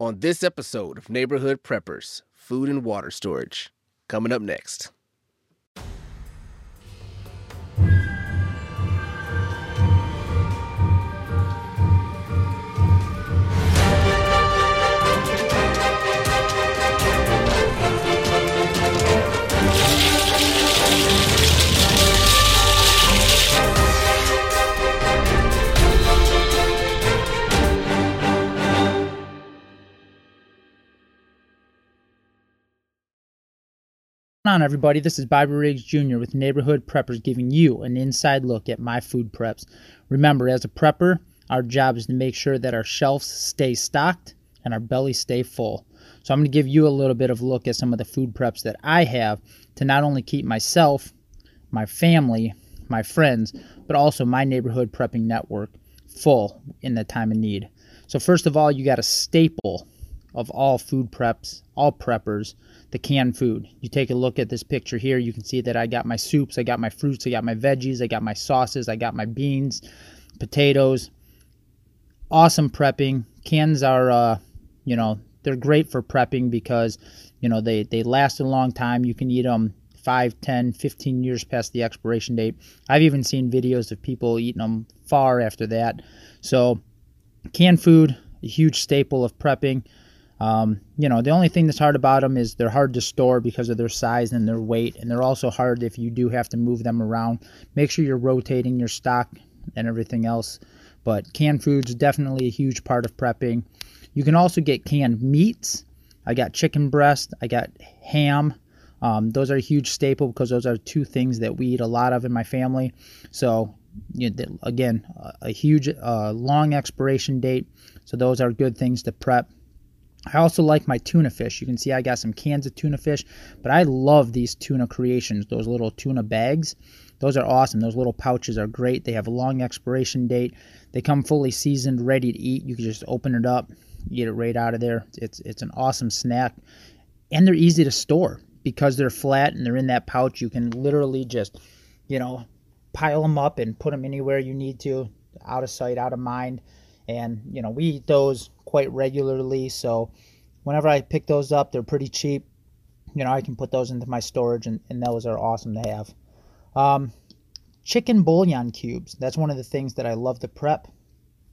on this episode of Neighborhood Preppers Food and Water Storage. Coming up next. On everybody? This is bobby riggs jr with neighborhood preppers giving you an inside look at my food preps. Remember as a prepper our job is to make sure that our shelves stay stocked and our bellies stay full. So i'm going to give you a little bit of look at some of the food preps that i have to not only keep myself my family my friends but also my neighborhood prepping network full in the time of need. So first of all you got a staple of all food preps all preppers the canned food. You take a look at this picture here, you can see that I got my soups, I got my fruits, I got my veggies, I got my sauces, I got my beans, potatoes. Awesome prepping. Cans are, uh, you know, they're great for prepping because, you know, they, they last a long time. You can eat them 5, 10, 15 years past the expiration date. I've even seen videos of people eating them far after that. So, canned food, a huge staple of prepping. Um, you know, the only thing that's hard about them is they're hard to store because of their size and their weight, and they're also hard if you do have to move them around. Make sure you're rotating your stock and everything else. But canned foods definitely a huge part of prepping. You can also get canned meats. I got chicken breast. I got ham. Um, those are a huge staple because those are two things that we eat a lot of in my family. So you know, again, a huge uh, long expiration date. So those are good things to prep. I also like my tuna fish. You can see I got some cans of tuna fish, but I love these tuna creations, those little tuna bags. Those are awesome. Those little pouches are great. They have a long expiration date. They come fully seasoned, ready to eat. You can just open it up, get it right out of there. It's it's an awesome snack. And they're easy to store because they're flat and they're in that pouch. You can literally just, you know, pile them up and put them anywhere you need to, out of sight, out of mind. And, you know, we eat those quite regularly. So whenever I pick those up, they're pretty cheap. You know, I can put those into my storage, and, and those are awesome to have. Um, chicken bouillon cubes. That's one of the things that I love to prep.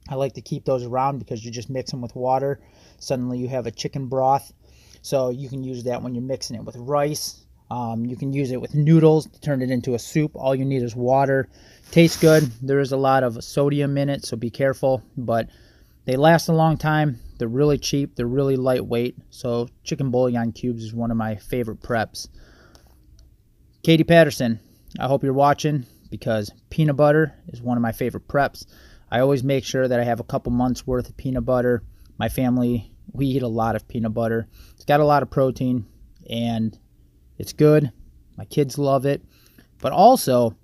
I like to keep those around because you just mix them with water. Suddenly you have a chicken broth. So you can use that when you're mixing it with rice. Um, you can use it with noodles to turn it into a soup. All you need is water. Tastes good. There is a lot of sodium in it, so be careful. But they last a long time. They're really cheap. They're really lightweight. So chicken bouillon cubes is one of my favorite preps. Katie Patterson, I hope you're watching because peanut butter is one of my favorite preps. I always make sure that I have a couple months worth of peanut butter. My family, we eat a lot of peanut butter. It's got a lot of protein and it's good. My kids love it. But also,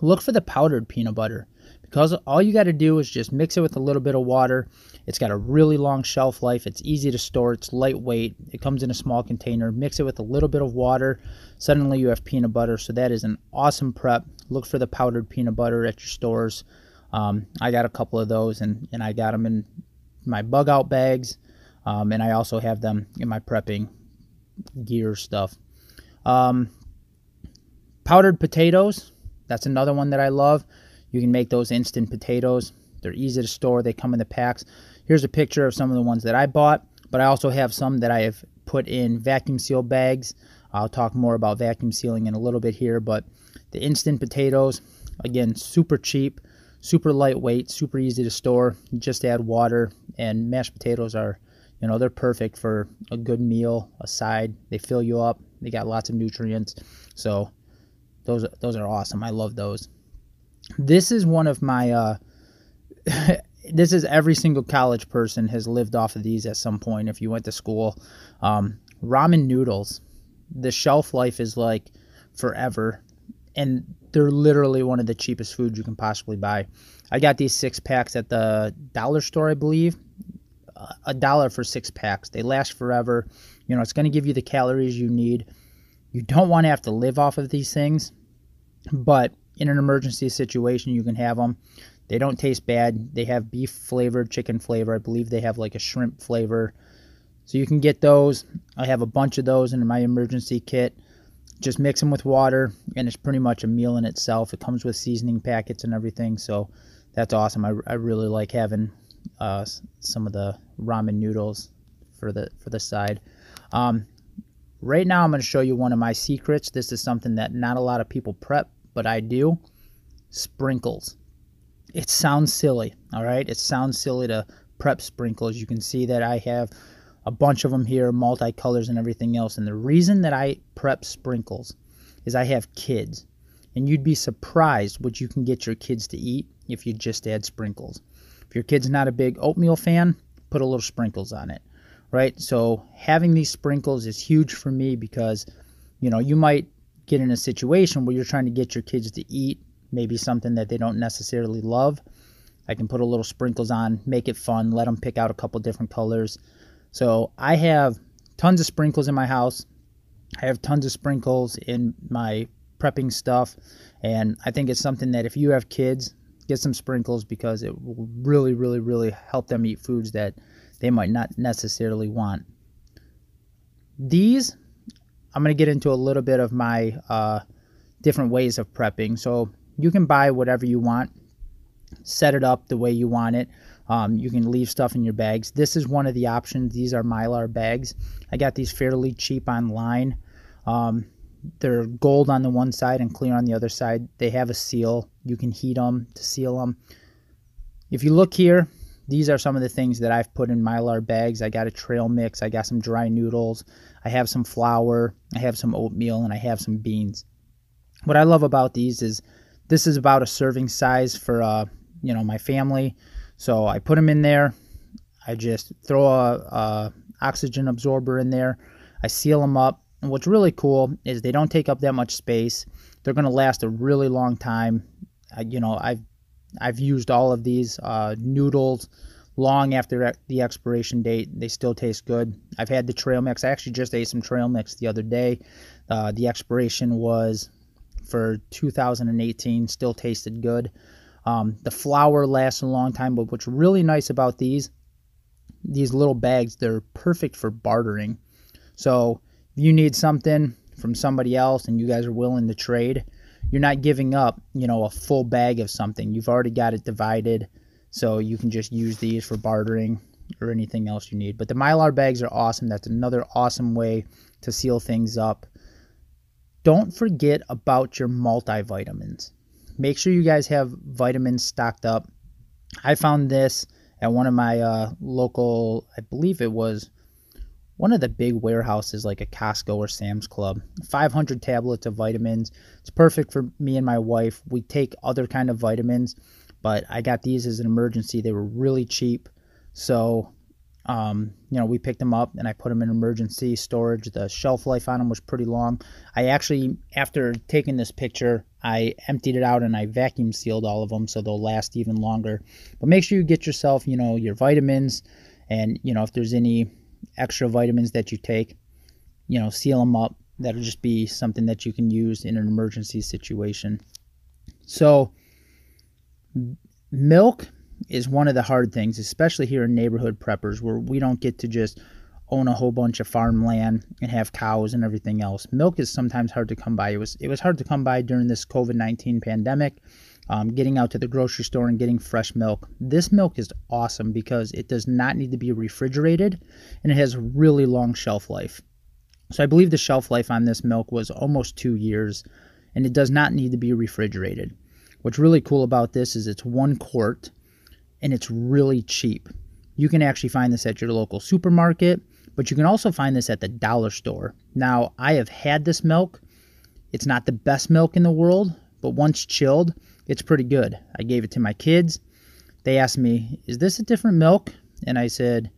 look for the powdered peanut butter because all you got to do is just mix it with a little bit of water. It's got a really long shelf life. It's easy to store. It's lightweight. It comes in a small container. Mix it with a little bit of water. Suddenly you have peanut butter. So that is an awesome prep. Look for the powdered peanut butter at your stores. Um, I got a couple of those and, and I got them in my bug out bags. Um, and I also have them in my prepping gear stuff. Um, powdered potatoes. That's another one that I love. You can make those instant potatoes. They're easy to store. They come in the packs. Here's a picture of some of the ones that I bought, but I also have some that I have put in vacuum seal bags. I'll talk more about vacuum sealing in a little bit here, but the instant potatoes, again, super cheap, super lightweight, super easy to store. You just add water, and mashed potatoes are, you know, they're perfect for a good meal, a side. They fill you up. They got lots of nutrients. So those those are awesome. I love those. This is one of my uh, this is every single college person has lived off of these at some point if you went to school. Um, ramen noodles, the shelf life is like forever, and they're literally one of the cheapest foods you can possibly buy. I got these six packs at the dollar store, I believe. A dollar for six packs. They last forever. You know, it's going to give you the calories you need. You don't want to have to live off of these things, but in an emergency situation, you can have them. They don't taste bad. They have beef flavor, chicken flavor. I believe they have like a shrimp flavor. So you can get those. I have a bunch of those in my emergency kit. Just mix them with water, and it's pretty much a meal in itself. It comes with seasoning packets and everything, so that's awesome. I, I really like having uh, some of the ramen noodles for the for the side. Um, right now, I'm going to show you one of my secrets. This is something that not a lot of people prep, but I do. Sprinkles. It sounds silly, all right? It sounds silly to prep sprinkles. You can see that I have a bunch of them here, multicolors and everything else. And the reason that I prep sprinkles is I have kids. And you'd be surprised what you can get your kids to eat if you just add sprinkles. If your kid's not a big oatmeal fan, put a little sprinkles on it, right? So having these sprinkles is huge for me because, you know, you might get in a situation where you're trying to get your kids to eat maybe something that they don't necessarily love. I can put a little sprinkles on, make it fun, let them pick out a couple different colors. So I have tons of sprinkles in my house. I have tons of sprinkles in my prepping stuff. And I think it's something that if you have kids, get some sprinkles because it will really, really, really help them eat foods that they might not necessarily want. These, I'm going to get into a little bit of my uh, different ways of prepping. So you can buy whatever you want, set it up the way you want it. Um, you can leave stuff in your bags. This is one of the options. These are Mylar bags. I got these fairly cheap online. Um, they're gold on the one side and clear on the other side. They have a seal. You can heat them to seal them. If you look here, these are some of the things that I've put in Mylar bags. I got a trail mix. I got some dry noodles. I have some flour. I have some oatmeal, and I have some beans. What I love about these is this is about a serving size for uh, you know my family. So I put them in there. I just throw a, a oxygen absorber in there. I seal them up. And what's really cool is they don't take up that much space. They're going to last a really long time. You know, I've I've used all of these uh, noodles long after the expiration date. They still taste good. I've had the trail mix. I actually just ate some trail mix the other day. Uh, the expiration was for 2018. Still tasted good. Um, the flour lasts a long time, but what's really nice about these, these little bags, they're perfect for bartering. So if you need something from somebody else and you guys are willing to trade, you're not giving up, you know, a full bag of something. You've already got it divided, so you can just use these for bartering or anything else you need. But the Mylar bags are awesome. That's another awesome way to seal things up. Don't forget about your multivitamins make sure you guys have vitamins stocked up. I found this at one of my uh, local, I believe it was one of the big warehouses like a Costco or Sam's Club. 500 tablets of vitamins. It's perfect for me and my wife. We take other kind of vitamins, but I got these as an emergency. They were really cheap. So um, you know, we picked them up and I put them in emergency storage. The shelf life on them was pretty long. I actually, after taking this picture, I emptied it out and I vacuum sealed all of them so they'll last even longer. But make sure you get yourself, you know, your vitamins and, you know, if there's any extra vitamins that you take, you know, seal them up. That'll just be something that you can use in an emergency situation. So, milk is one of the hard things, especially here in neighborhood preppers where we don't get to just own a whole bunch of farmland and have cows and everything else. Milk is sometimes hard to come by. It was it was hard to come by during this COVID nineteen pandemic. Um, getting out to the grocery store and getting fresh milk. This milk is awesome because it does not need to be refrigerated and it has really long shelf life. So I believe the shelf life on this milk was almost two years and it does not need to be refrigerated. What's really cool about this is it's one quart and it's really cheap. You can actually find this at your local supermarket, but you can also find this at the dollar store. Now, I have had this milk. It's not the best milk in the world, but once chilled, it's pretty good. I gave it to my kids. They asked me, Is this a different milk? And I said,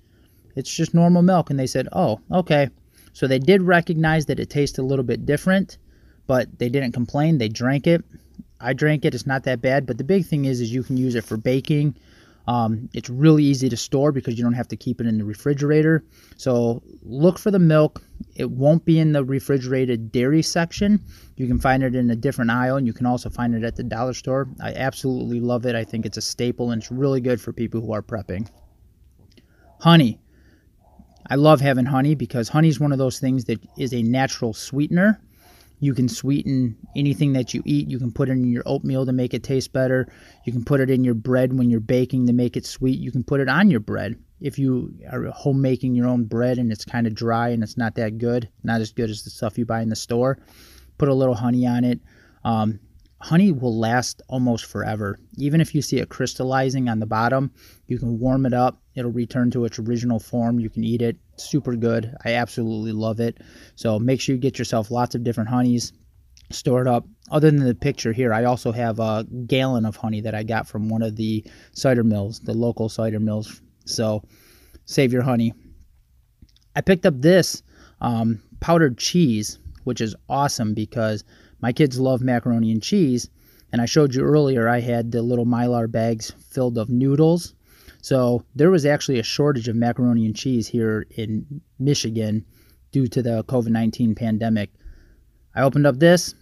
It's just normal milk. And they said, Oh, okay. So they did recognize that it tasted a little bit different, but they didn't complain. They drank it. I drank it. It's not that bad. But the big thing is, is you can use it for baking um, it's really easy to store because you don't have to keep it in the refrigerator. So look for the milk. It won't be in the refrigerated dairy section. You can find it in a different aisle, and you can also find it at the dollar store. I absolutely love it. I think it's a staple, and it's really good for people who are prepping. Honey. I love having honey because honey is one of those things that is a natural sweetener. You can sweeten anything that you eat. You can put it in your oatmeal to make it taste better. You can put it in your bread when you're baking to make it sweet. You can put it on your bread. If you are home making your own bread and it's kind of dry and it's not that good, not as good as the stuff you buy in the store, put a little honey on it. Um, honey will last almost forever. Even if you see it crystallizing on the bottom, you can warm it up. It'll return to its original form. You can eat it. Super good. I absolutely love it. So make sure you get yourself lots of different honeys. Store it up. Other than the picture here, I also have a gallon of honey that I got from one of the cider mills, the local cider mills. So save your honey. I picked up this um, powdered cheese, which is awesome because my kids love macaroni and cheese. And I showed you earlier I had the little mylar bags filled of noodles. So there was actually a shortage of macaroni and cheese here in Michigan due to the COVID 19 pandemic. I opened up this,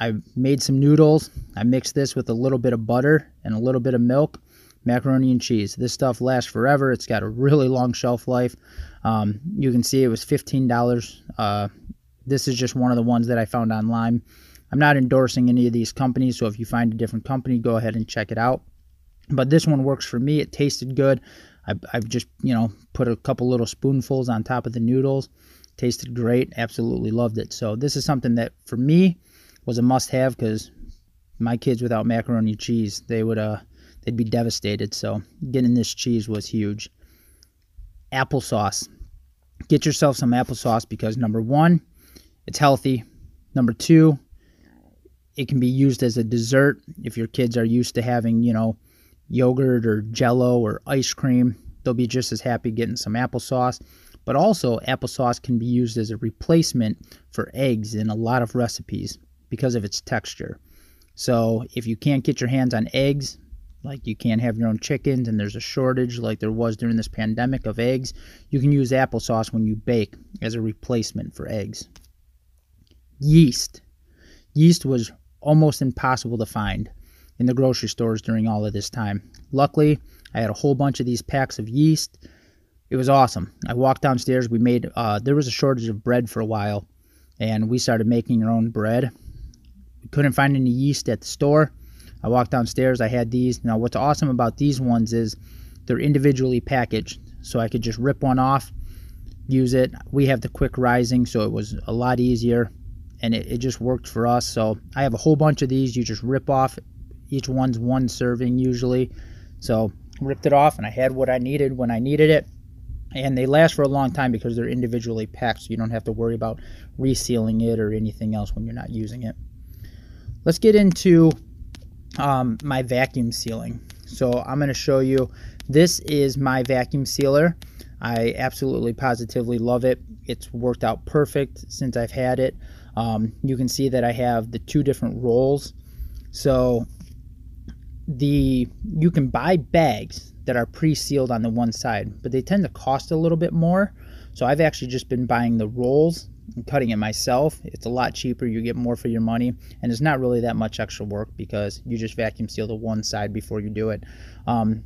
I made some noodles, I mixed this with a little bit of butter and a little bit of milk, macaroni and cheese. This stuff lasts forever. It's got a really long shelf life. Um, you can see it was $15. Uh, this is just one of the ones that I found online. I'm not endorsing any of these companies, so if you find a different company, go ahead and check it out. But this one works for me. It tasted good. I've, I've just, you know, put a couple little spoonfuls on top of the noodles. Tasted great. Absolutely loved it. So this is something that for me was a must-have because my kids without macaroni cheese, they would uh they'd be devastated. So getting this cheese was huge. Applesauce. Get yourself some applesauce because number one, it's healthy. Number two, it can be used as a dessert if your kids are used to having, you know, yogurt or jello or ice cream. They'll be just as happy getting some applesauce. But also, applesauce can be used as a replacement for eggs in a lot of recipes because of its texture. So, if you can't get your hands on eggs, like you can't have your own chickens and there's a shortage like there was during this pandemic of eggs, you can use applesauce when you bake as a replacement for eggs. Yeast. Yeast was almost impossible to find in the grocery stores during all of this time. Luckily, I had a whole bunch of these packs of yeast. It was awesome. I walked downstairs. We made, uh, there was a shortage of bread for a while, and we started making our own bread. We couldn't find any yeast at the store. I walked downstairs. I had these. Now, what's awesome about these ones is they're individually packaged, so I could just rip one off, use it. We have the quick rising, so it was a lot easier and it, it just worked for us. So I have a whole bunch of these. You just rip off. Each one's one serving usually. So ripped it off and I had what I needed when I needed it. And they last for a long time because they're individually packed, so you don't have to worry about resealing it or anything else when you're not using it. Let's get into um, my vacuum sealing. So I'm going to show you. This is my vacuum sealer. I absolutely positively love it. It's worked out perfect since I've had it. Um, you can see that I have the two different rolls. So the you can buy bags that are pre-sealed on the one side, but they tend to cost a little bit more. So I've actually just been buying the rolls and cutting it myself. It's a lot cheaper. You get more for your money, and it's not really that much extra work because you just vacuum seal the one side before you do it. Um,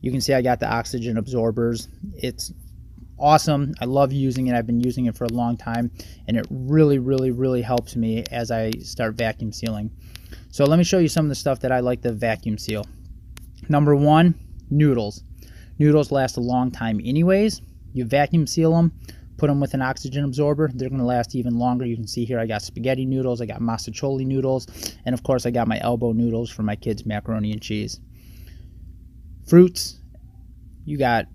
you can see I got the oxygen absorbers. It's awesome. I love using it. I've been using it for a long time, and it really, really, really helps me as I start vacuum sealing. So let me show you some of the stuff that I like to vacuum seal. Number one, noodles. Noodles last a long time anyways. You vacuum seal them, put them with an oxygen absorber. They're going to last even longer. You can see here I got spaghetti noodles, I got mostaccioli noodles, and of course I got my elbow noodles for my kids' macaroni and cheese. Fruits, you got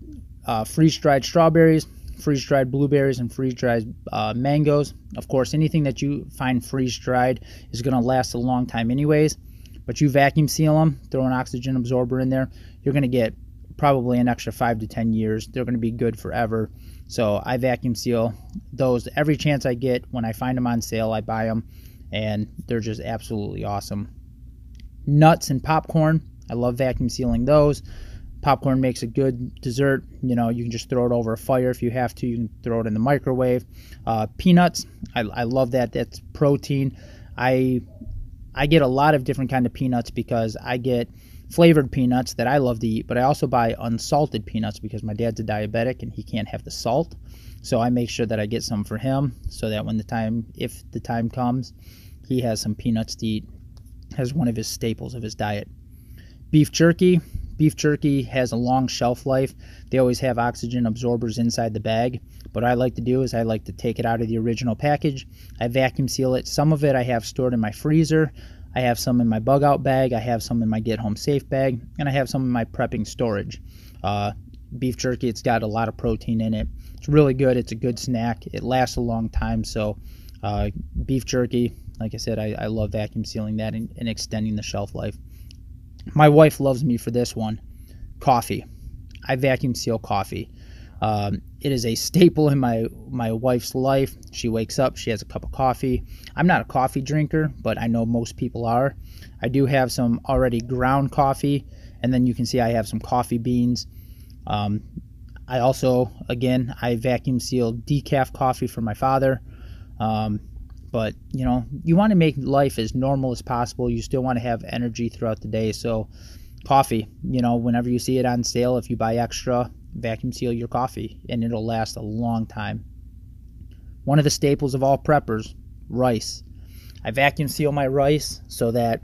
uh, freeze dried strawberries, freeze dried blueberries, and freeze dried uh, mangoes. Of course, anything that you find freeze dried is going to last a long time, anyways. But you vacuum seal them, throw an oxygen absorber in there, you're going to get probably an extra five to 10 years. They're going to be good forever. So I vacuum seal those every chance I get. When I find them on sale, I buy them, and they're just absolutely awesome. Nuts and popcorn, I love vacuum sealing those. Popcorn makes a good dessert. You know, you can just throw it over a fire if you have to. You can throw it in the microwave. Uh, peanuts, I, I love that. That's protein. I I get a lot of different kind of peanuts because I get flavored peanuts that I love to eat, but I also buy unsalted peanuts because my dad's a diabetic and he can't have the salt. So I make sure that I get some for him so that when the time, if the time comes, he has some peanuts to eat as one of his staples of his diet. Beef jerky. Beef jerky has a long shelf life. They always have oxygen absorbers inside the bag. What I like to do is I like to take it out of the original package. I vacuum seal it. Some of it I have stored in my freezer. I have some in my bug out bag. I have some in my get home safe bag. And I have some in my prepping storage. Uh, beef jerky, it's got a lot of protein in it. It's really good. It's a good snack. It lasts a long time. So, uh, beef jerky, like I said, I, I love vacuum sealing that and, and extending the shelf life. My wife loves me for this one coffee. I vacuum seal coffee. Um, it is a staple in my my wife's life. She wakes up, she has a cup of coffee. I'm not a coffee drinker, but I know most people are. I do have some already ground coffee, and then you can see I have some coffee beans. Um, I also, again, I vacuum seal decaf coffee for my father. Um, but you know you want to make life as normal as possible. You still want to have energy throughout the day. So coffee you know whenever you see it on sale if you buy extra vacuum seal your coffee and it'll last a long time. One of the staples of all preppers rice. I vacuum seal my rice so that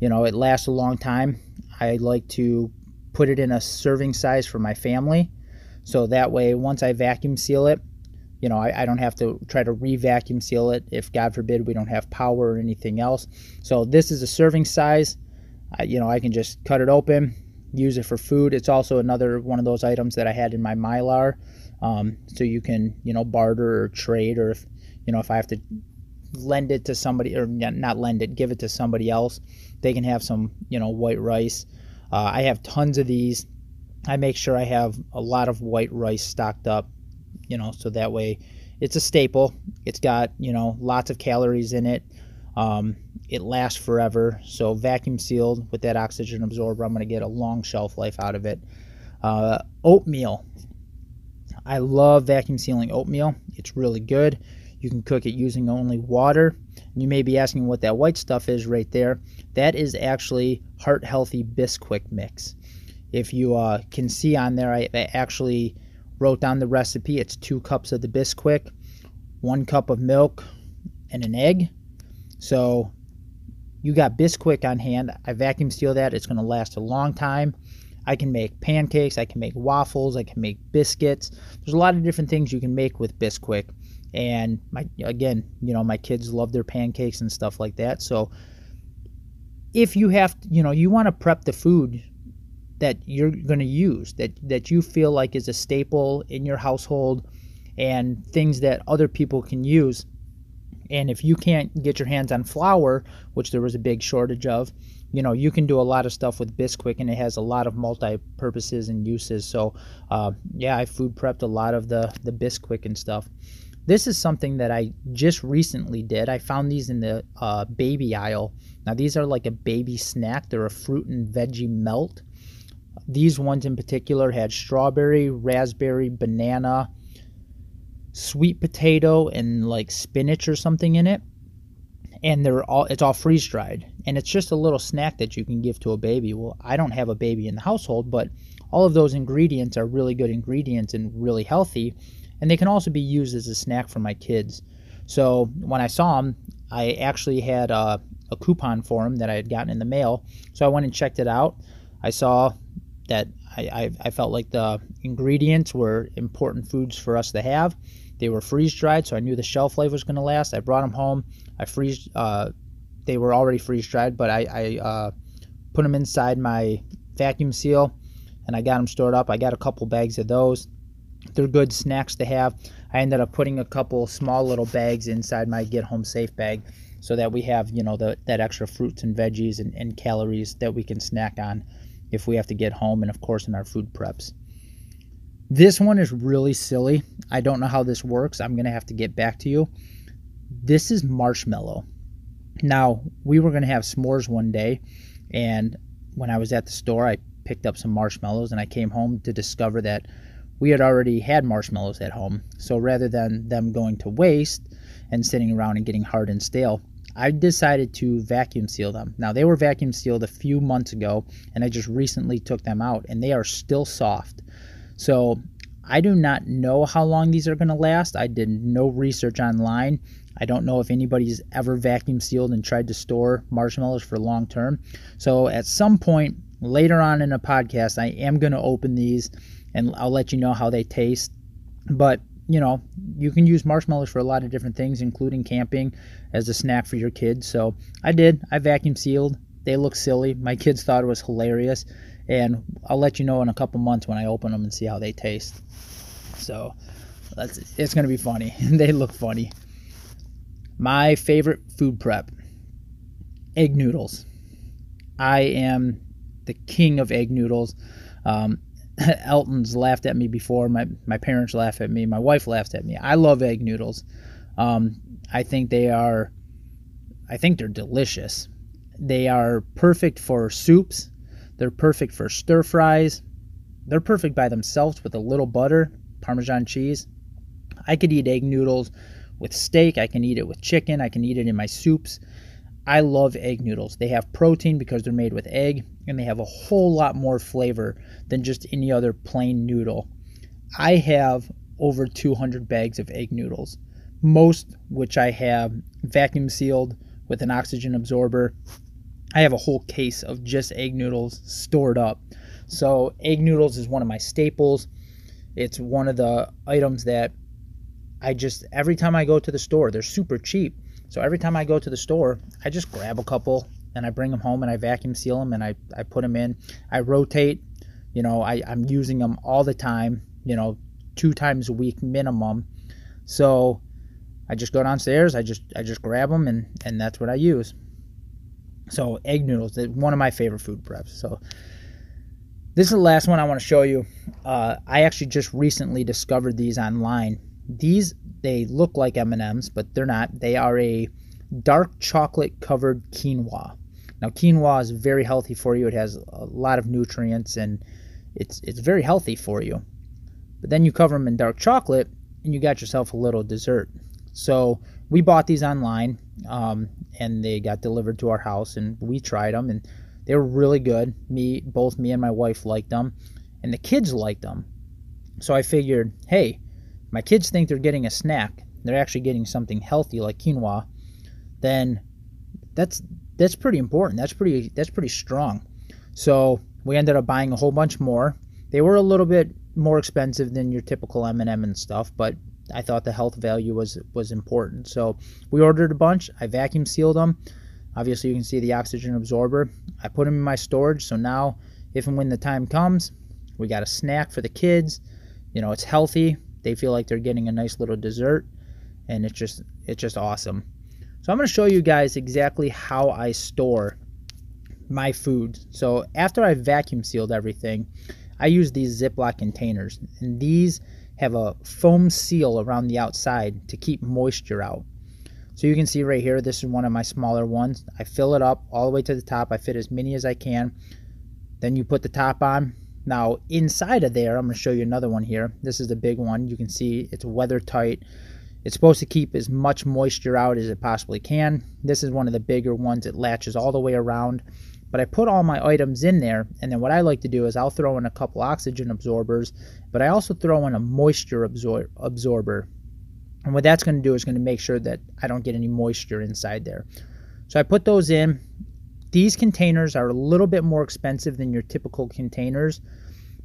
you know it lasts a long time. I like to put it in a serving size for my family. So that way once i vacuum seal it you know, I, I, don't have to try to re-vacuum seal it if God forbid we don't have power or anything else. So this is a serving size. I, you know, I can just cut it open, use it for food. It's also another one of those items that I had in my Mylar. Um, so you can, you know, barter or trade, or if, you know, if I have to lend it to somebody or not lend it, give it to somebody else, they can have some, you know, white rice. Uh, I have tons of these. I make sure I have a lot of white rice stocked up you know, so that way it's a staple. It's got, you know, lots of calories in it. Um, it lasts forever. So vacuum sealed with that oxygen absorber, I'm going to get a long shelf life out of it. Uh, oatmeal. I love vacuum sealing oatmeal. It's really good. You can cook it using only water. You may be asking what that white stuff is right there. That is actually Heart Healthy Bisquick mix. If you uh, can see on there, I, I actually wrote down the recipe. It's two cups of the Bisquick, one cup of milk, and an egg. So you got Bisquick on hand. I vacuum seal that. It's going to last a long time. I can make pancakes. I can make waffles. I can make biscuits. There's a lot of different things you can make with Bisquick. And my again, you know, my kids love their pancakes and stuff like that. So if you have, you know, you want to prep the food that you're going to use that that you feel like is a staple in your household and things that other people can use. And if you can't get your hands on flour which there was a big shortage of you know you can do a lot of stuff with bisquick and it has a lot of multi-purposes and uses. So uh, yeah i food prepped a lot of the the bisquick and stuff. This is something that i just recently did. I found these in the uh, baby aisle. Now these are like a baby snack. They're a fruit and veggie melt these ones in particular had strawberry, raspberry, banana, sweet potato, and like spinach or something in it. And they're all it's all freeze dried. And it's just a little snack that you can give to a baby. Well, I don't have a baby in the household, but all of those ingredients are really good ingredients and really healthy. And they can also be used as a snack for my kids. So when I saw them, I actually had a, a coupon for them that I had gotten in the mail. So I went and checked it out. I saw that I, I, I, felt like the ingredients were important foods for us to have. They were freeze dried, so I knew the shelf life was going to last. I brought them home. I freeze. Uh, they were already freeze dried, but I, I uh, put them inside my vacuum seal, and I got them stored up. I got a couple bags of those. They're good snacks to have. I ended up putting a couple small little bags inside my get home safe bag so that we have you know the, that extra fruits and veggies and, and calories that we can snack on if we have to get home, and of course in our food preps. This one is really silly. I don't know how this works. I'm going to have to get back to you. This is marshmallow. Now, we were going to have s'mores one day, and when I was at the store, I picked up some marshmallows and I came home to discover that we had already had marshmallows at home. So rather than them going to waste and sitting around and getting hard and stale, I decided to vacuum seal them. Now, they were vacuum sealed a few months ago, and I just recently took them out, and they are still soft. So I do not know how long these are going to last. I did no research online. I don't know if anybody's ever vacuum sealed and tried to store marshmallows for long term. So at some point later on in a podcast, I am going to open these and I'll let you know how they taste. But you know, you can use marshmallows for a lot of different things, including camping as a snack for your kids. So I did. I vacuum sealed. They look silly. My kids thought it was hilarious. And I'll let you know in a couple months when I open them and see how they taste. So that's it's going to be funny. they look funny. My favorite food prep egg noodles. I am the king of egg noodles. Um, Elton's laughed at me before. My my parents laugh at me. My wife laughed at me. I love egg noodles. Um, I think they are. I think they're delicious. They are perfect for soups. They're perfect for stir fries. They're perfect by themselves with a little butter, Parmesan cheese. I could eat egg noodles with steak. I can eat it with chicken. I can eat it in my soups. I love egg noodles. They have protein because they're made with egg, and they have a whole lot more flavor than just any other plain noodle. I have over 200 bags of egg noodles, most which I have vacuum sealed with an oxygen absorber. I have a whole case of just egg noodles stored up. So, egg noodles is one of my staples. It's one of the items that I just, every time I go to the store, they're super cheap so every time I go to the store, I just grab a couple and I bring them home and I vacuum seal them and I, I put them in. I rotate, you know, I, I'm using them all the time, you know, two times a week minimum. So I just go downstairs, I just I just grab them and and that's what I use. So egg noodles, one of my favorite food preps. So this is the last one I want to show you. Uh, I actually just recently discovered these online. These they look like M&Ms, but they're not. They are a dark chocolate covered quinoa. Now quinoa is very healthy for you. It has a lot of nutrients and it's it's very healthy for you. But then you cover them in dark chocolate and you got yourself a little dessert. So we bought these online um, and they got delivered to our house and we tried them and they were really good. Me, both me and my wife liked them, and the kids liked them. So I figured, hey, my kids think they're getting a snack, they're actually getting something healthy like quinoa, then that's that's pretty important. That's pretty that's pretty strong. So we ended up buying a whole bunch more. They were a little bit more expensive than your typical M&M and stuff, but I thought the health value was was important. So we ordered a bunch. I vacuum sealed them. Obviously, you can see the oxygen absorber. I put them in my storage. So now, if and when the time comes, we got a snack for the kids. You know, it's healthy. They feel like they're getting a nice little dessert, and it's just it's just awesome. So I'm going to show you guys exactly how I store my food. So after I vacuum sealed everything, I use these Ziploc containers, and these have a foam seal around the outside to keep moisture out. So you can see right here, this is one of my smaller ones. I fill it up all the way to the top. I fit as many as I can. Then you put the top on, now inside of there, I'm going to show you another one here. This is the big one. You can see it's weather tight. It's supposed to keep as much moisture out as it possibly can. This is one of the bigger ones. It latches all the way around. But I put all my items in there, and then what I like to do is I'll throw in a couple oxygen absorbers, but I also throw in a moisture absor- absorber. And what that's going to do is going to make sure that I don't get any moisture inside there. So I put those in. These containers are a little bit more expensive than your typical containers,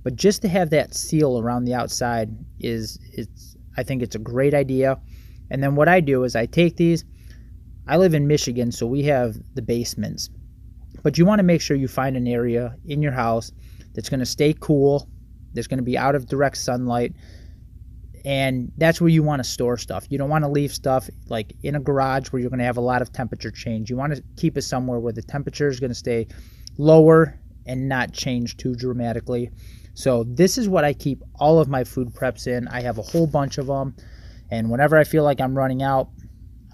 but just to have that seal around the outside is it's I think it's a great idea. And then what I do is I take these I live in Michigan, so we have the basements. But you want to make sure you find an area in your house that's going to stay cool, that's going to be out of direct sunlight, and that's where you want to store stuff. You don't want to leave stuff like in a garage where you're going to have a lot of temperature change. You want to keep it somewhere where the temperature is going to stay lower and not change too dramatically. So this is what I keep all of my food preps in. I have a whole bunch of them, and whenever I feel like I'm running out,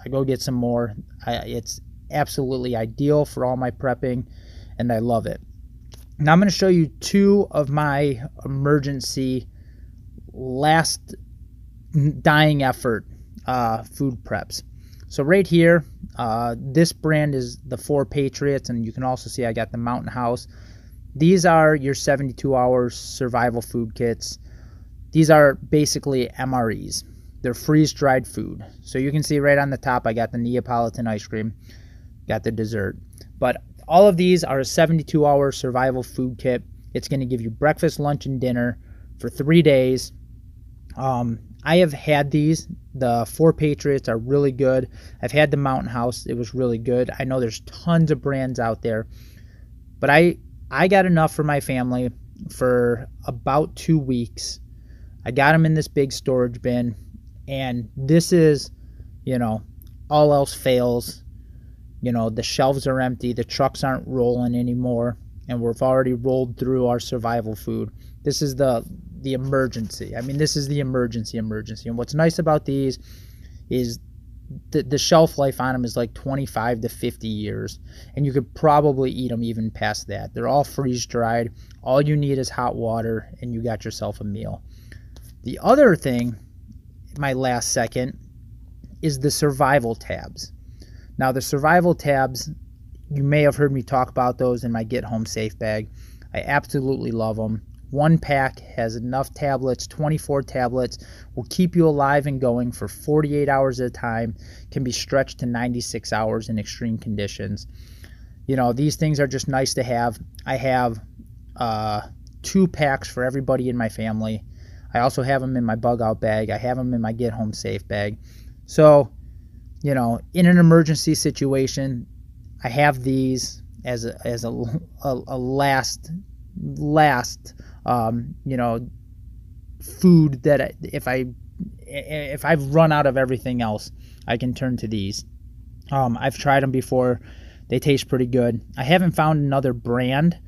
I go get some more. I, it's absolutely ideal for all my prepping, and I love it. Now I'm going to show you two of my emergency last dying effort uh, food preps. So right here, uh, this brand is the Four Patriots, and you can also see I got the Mountain House. These are your 72 hour survival food kits. these are basically MREs. They're freeze dried food. So you can see right on the top, I got the Neapolitan ice cream, got the dessert. But all of these are a 72 hour survival food kit. It's going to give you breakfast, lunch, and dinner for three days. Um, I have had these. The Four Patriots are really good. I've had the Mountain House. It was really good. I know there's tons of brands out there, but I I got enough for my family for about two weeks. I got them in this big storage bin, and this is, you know, all else fails. You know, the shelves are empty, the trucks aren't rolling anymore, and we've already rolled through our survival food. This is the the emergency. I mean, this is the emergency emergency. And what's nice about these is the, the shelf life on them is like 25 to 50 years and you could probably eat them even past that they're all freeze dried all you need is hot water and you got yourself a meal the other thing my last second is the survival tabs now the survival tabs you may have heard me talk about those in my get home safe bag i absolutely love them one pack has enough tablets, 24 tablets, will keep you alive and going for 48 hours at a time, can be stretched to 96 hours in extreme conditions. You know, these things are just nice to have. I have uh, two packs for everybody in my family. I also have them in my bug out bag. I have them in my get home safe bag. So, you know, in an emergency situation, I have these as a, as a, a, a last last um, you know, food that if I if I've run out of everything else, I can turn to these. Um, I've tried them before; they taste pretty good. I haven't found another brand.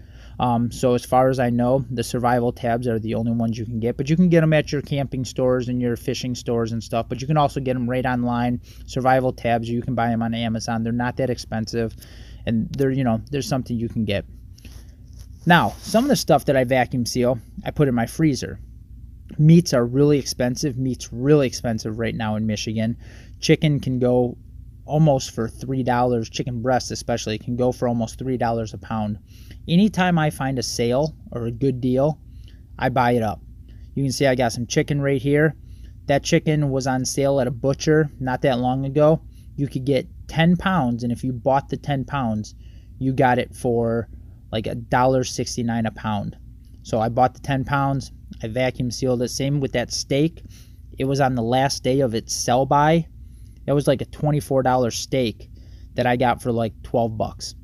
Um, so as far as I know, the survival tabs are the only ones you can get, but you can get them at your camping stores and your fishing stores and stuff. But you can also get them right online. Survival tabs, you can buy them on Amazon. They're not that expensive, and they're you know there's something you can get. Now, some of the stuff that I vacuum seal, I put in my freezer. Meats are really expensive. Meat's really expensive right now in Michigan. Chicken can go almost for $3. Chicken breast, especially, can go for almost $3 a pound. Anytime I find a sale or a good deal, I buy it up. You can see I got some chicken right here. That chicken was on sale at a butcher not that long ago. You could get 10 pounds, and if you bought the 10 pounds, you got it for like a dollar sixty nine a pound. So I bought the ten pounds. I vacuum sealed it. Same with that steak. It was on the last day of its sell by. It was like a twenty four dollar steak that I got for like twelve bucks.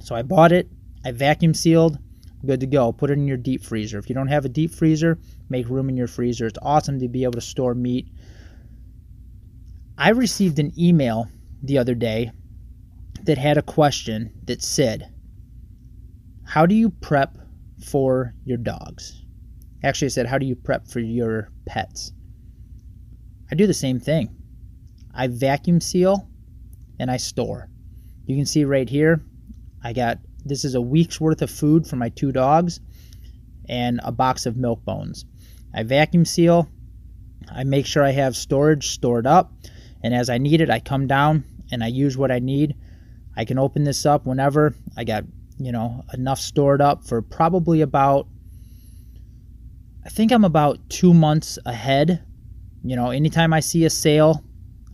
So I bought it. I vacuum sealed. Good to go. Put it in your deep freezer. If you don't have a deep freezer, make room in your freezer. It's awesome to be able to store meat. I received an email the other day that had a question that said, how do you prep for your dogs? Actually, I said, how do you prep for your pets? I do the same thing. I vacuum seal and I store. You can see right here, I got this is a week's worth of food for my two dogs and a box of milk bones. I vacuum seal. I make sure I have storage stored up, and as I need it, I come down and I use what I need. I can open this up whenever. I got you know, enough stored up for probably about, I think I'm about two months ahead. You know, anytime I see a sale,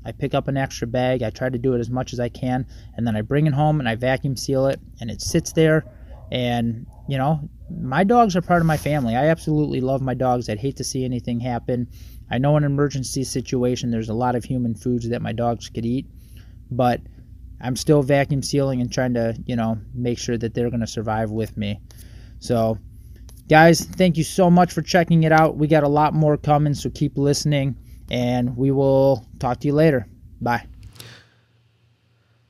I pick up an extra bag. I try to do it as much as I can, and then I bring it home and I vacuum seal it, and it sits there. And, you know, my dogs are part of my family. I absolutely love my dogs. I'd hate to see anything happen. I know in an emergency situation, there's a lot of human foods that my dogs could eat, but I'm still vacuum sealing and trying to, you know, make sure that they're going to survive with me. So, guys, thank you so much for checking it out. We got a lot more coming, so keep listening, and we will talk to you later. Bye.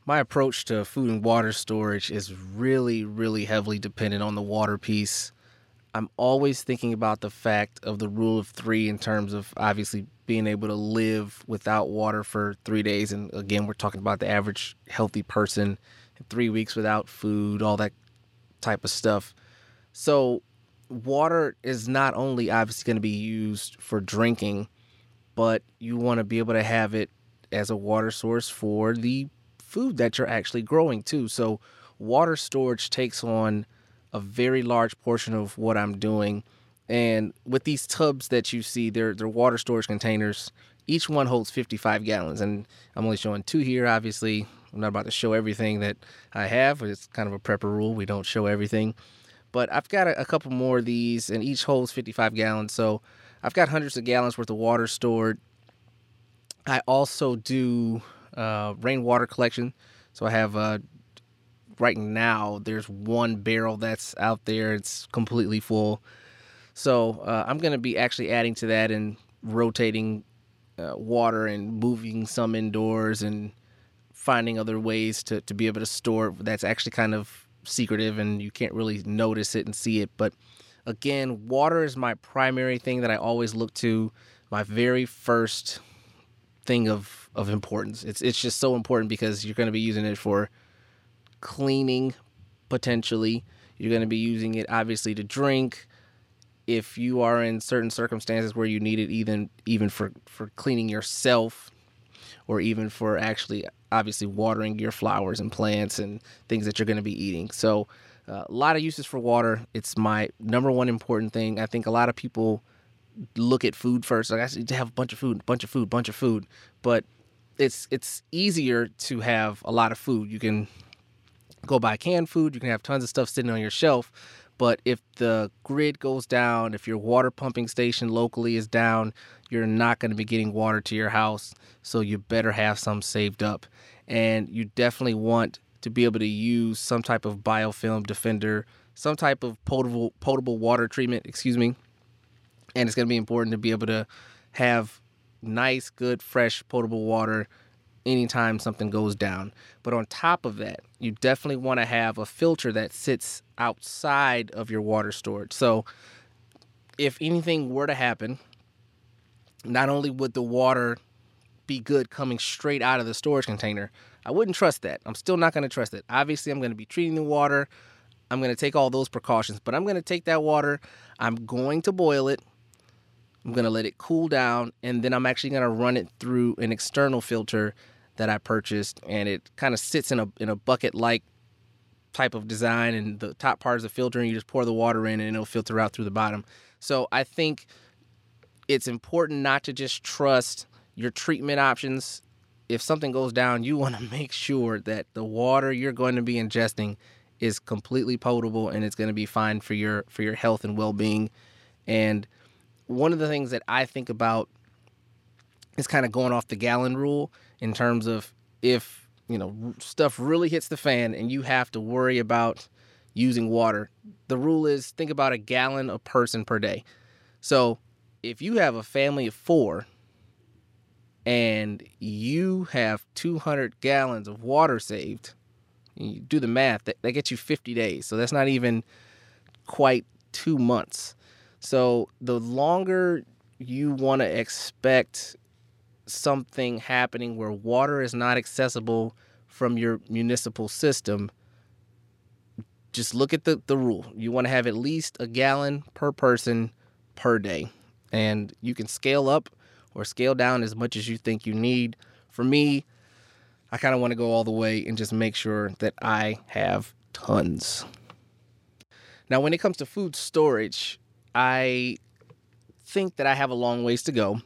My approach to food and water storage is really, really heavily dependent on the water piece. I'm always thinking about the fact of the rule of three in terms of obviously being able to live without water for three days. And again, we're talking about the average healthy person three weeks without food, all that type of stuff. So, water is not only obviously going to be used for drinking, but you want to be able to have it as a water source for the food that you're actually growing too. So, water storage takes on a very large portion of what I'm doing. And with these tubs that you see, they're they're water storage containers. Each one holds 55 gallons, and I'm only showing two here. Obviously, I'm not about to show everything that I have. It's kind of a prepper rule. We don't show everything. But I've got a, a couple more of these, and each holds 55 gallons. So I've got hundreds of gallons worth of water stored. I also do uh, rainwater collection. So I have uh, right now there's one barrel that's out there. It's completely full. So uh, I'm going to be actually adding to that and rotating uh, water and moving some indoors and finding other ways to, to be able to store that's actually kind of secretive and you can't really notice it and see it. But again, water is my primary thing that I always look to. My very first thing of of importance. It's it's just so important because you're going to be using it for cleaning potentially. You're going to be using it obviously to drink. If you are in certain circumstances where you need it even even for for cleaning yourself or even for actually obviously watering your flowers and plants and things that you're going to be eating. So uh, a lot of uses for water. It's my number one important thing. I think a lot of people look at food first. Like I need to have a bunch of food, bunch of food, bunch of food. But it's it's easier to have a lot of food. You can go buy canned food. You can have tons of stuff sitting on your shelf. But if the grid goes down, if your water pumping station locally is down, you're not going to be getting water to your house. So you better have some saved up. And you definitely want to be able to use some type of biofilm defender, some type of potable potable water treatment, excuse me. And it's going to be important to be able to have nice, good, fresh, potable water anytime something goes down. But on top of that, you definitely want to have a filter that sits outside of your water storage. So if anything were to happen, not only would the water be good coming straight out of the storage container, I wouldn't trust that. I'm still not going to trust it. Obviously, I'm going to be treating the water. I'm going to take all those precautions, but I'm going to take that water, I'm going to boil it, I'm going to let it cool down, and then I'm actually going to run it through an external filter that I purchased, and it kind of sits in a in a bucket like type of design, and the top part is a filter, and you just pour the water in, and it'll filter out through the bottom. So I think it's important not to just trust your treatment options. If something goes down, you want to make sure that the water you're going to be ingesting is completely potable and it's going to be fine for your for your health and well-being. And one of the things that I think about is kind of going off the gallon rule in terms of if, you know, stuff really hits the fan and you have to worry about using water. The rule is think about a gallon a person per day. So, if you have a family of 4 and you have 200 gallons of water saved, you do the math, that, that gets you 50 days. So that's not even quite two months. So the longer you want to expect something happening where water is not accessible from your municipal system, just look at the, the rule. You want to have at least a gallon per person per day. And you can scale up or scale down as much as you think you need. For me, I kind of want to go all the way and just make sure that I have tons. Now, when it comes to food storage, I think that I have a long ways to go,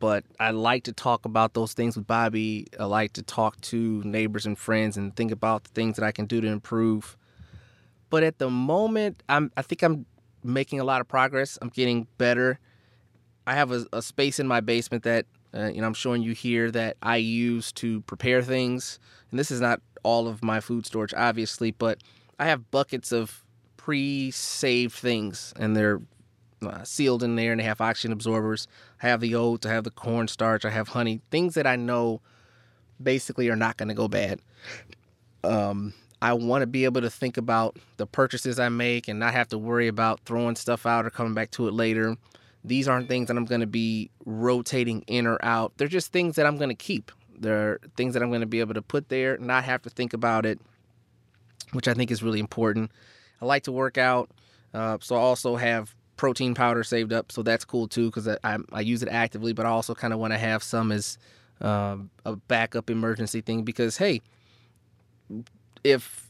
but I like to talk about those things with Bobby. I like to talk to neighbors and friends and think about the things that I can do to improve. But at the moment, I'm I think I'm making a lot of progress. I'm getting better. I have a, a space in my basement that uh, you know I'm showing you here that I use to prepare things. And this is not all of my food storage, obviously, but I have buckets of pre-saved things, and they're uh, sealed in there and they have oxygen absorbers. I have the oats, I have the cornstarch, I have honey, things that I know basically are not going to go bad. Um, I want to be able to think about the purchases I make and not have to worry about throwing stuff out or coming back to it later. These aren't things that I'm going to be rotating in or out. They're just things that I'm going to keep. They're things that I'm going to be able to put there, not have to think about it, which I think is really important. I like to work out, uh, so I also have protein powder saved up, so that's cool too because I, I, use it actively. But I also kind of want to have some as uh, a backup emergency thing because hey, if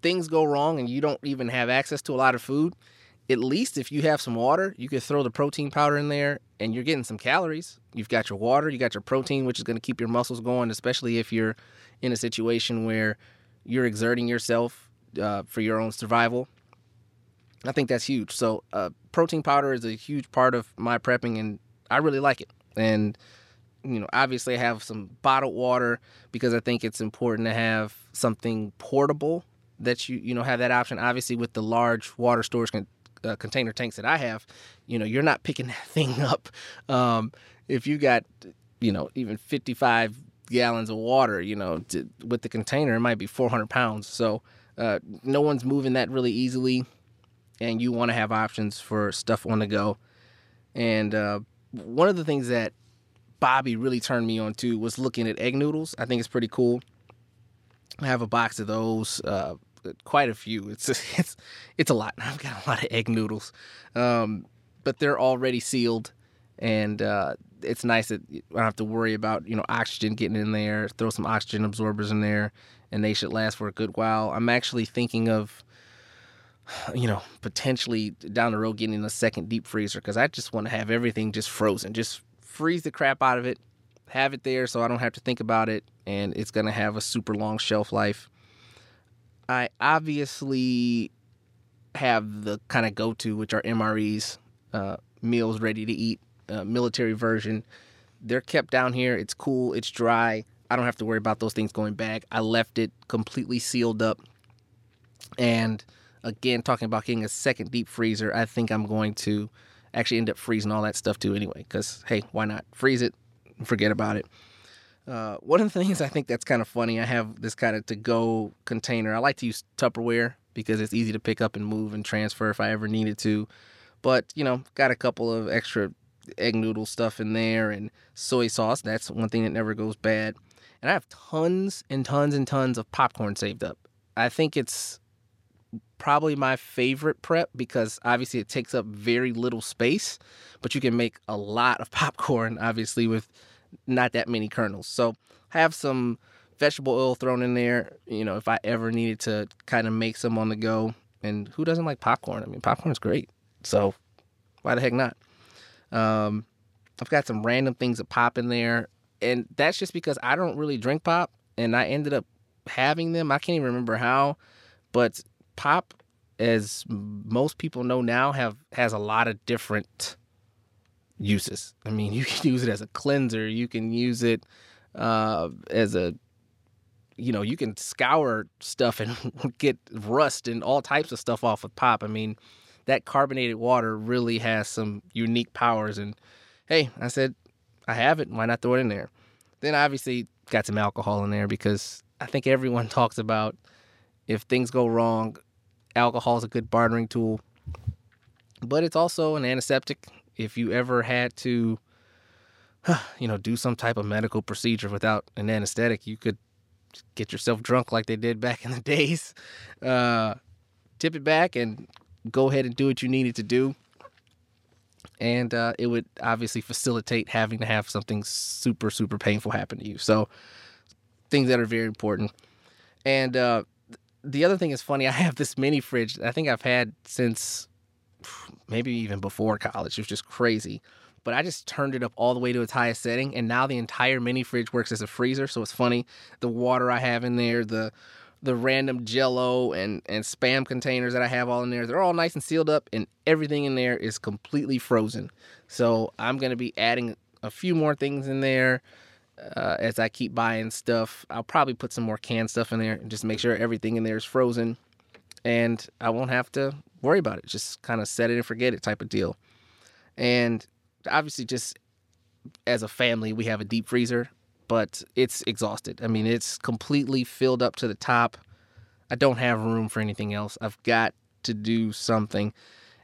things go wrong and you don't even have access to a lot of food, at least if you have some water, you could throw the protein powder in there and you're getting some calories. You've got your water, you got your protein, which is going to keep your muscles going, especially if you're in a situation where you're exerting yourself uh, for your own survival. I think that's huge. So, uh, protein powder is a huge part of my prepping, and I really like it. And you know, obviously, I have some bottled water because I think it's important to have something portable that you you know have that option. Obviously, with the large water storage con- uh, container tanks that I have, you know, you're not picking that thing up. Um, if you got, you know, even 55 gallons of water, you know, to, with the container, it might be 400 pounds. So uh, no one's moving that really easily, and you want to have options for stuff on the go. And uh, one of the things that Bobby really turned me on to was looking at egg noodles. I think it's pretty cool. I have a box of those, uh, quite a few. It's it's it's a lot. I've got a lot of egg noodles, um, but they're already sealed, and uh, it's nice that I don't have to worry about you know oxygen getting in there. Throw some oxygen absorbers in there, and they should last for a good while. I'm actually thinking of you know, potentially down the road getting a second deep freezer because I just want to have everything just frozen, just freeze the crap out of it, have it there so I don't have to think about it, and it's going to have a super long shelf life. I obviously have the kind of go to, which are MREs, uh, meals ready to eat, uh, military version. They're kept down here. It's cool, it's dry. I don't have to worry about those things going back. I left it completely sealed up. And again, talking about getting a second deep freezer, I think I'm going to actually end up freezing all that stuff too anyway. Because hey, why not freeze it? Forget about it. Uh, one of the things I think that's kind of funny, I have this kind of to go container. I like to use Tupperware because it's easy to pick up and move and transfer if I ever needed to. But you know, got a couple of extra egg noodle stuff in there and soy sauce. That's one thing that never goes bad. And I have tons and tons and tons of popcorn saved up. I think it's probably my favorite prep because obviously it takes up very little space, but you can make a lot of popcorn, obviously, with not that many kernels. So have some vegetable oil thrown in there, you know, if I ever needed to kind of make some on the go. And who doesn't like popcorn? I mean, popcorn is great. So why the heck not? Um, I've got some random things that pop in there. And that's just because I don't really drink pop. And I ended up having them. I can't even remember how. But pop, as most people know now, have has a lot of different uses. I mean, you can use it as a cleanser. You can use it uh, as a, you know, you can scour stuff and get rust and all types of stuff off with pop. I mean, that carbonated water really has some unique powers. And hey, I said, I have it. Why not throw it in there? Then obviously got some alcohol in there because I think everyone talks about if things go wrong, alcohol is a good bartering tool, but it's also an antiseptic. If you ever had to, you know, do some type of medical procedure without an anesthetic, you could get yourself drunk like they did back in the days. Uh, tip it back and go ahead and do what you needed to do. And uh, it would obviously facilitate having to have something super, super painful happen to you. So, things that are very important. And uh, the other thing is funny. I have this mini fridge. I think I've had since maybe even before college. It was just crazy. But I just turned it up all the way to its highest setting, and now the entire mini fridge works as a freezer. So it's funny. The water I have in there, the the random Jello and and spam containers that I have all in there, they're all nice and sealed up, and everything in there is completely frozen. So I'm gonna be adding a few more things in there uh, as I keep buying stuff. I'll probably put some more canned stuff in there and just make sure everything in there is frozen, and I won't have to worry about it. Just kind of set it and forget it type of deal. And obviously, just as a family, we have a deep freezer, but it's exhausted. I mean, it's completely filled up to the top. I don't have room for anything else. I've got to do something.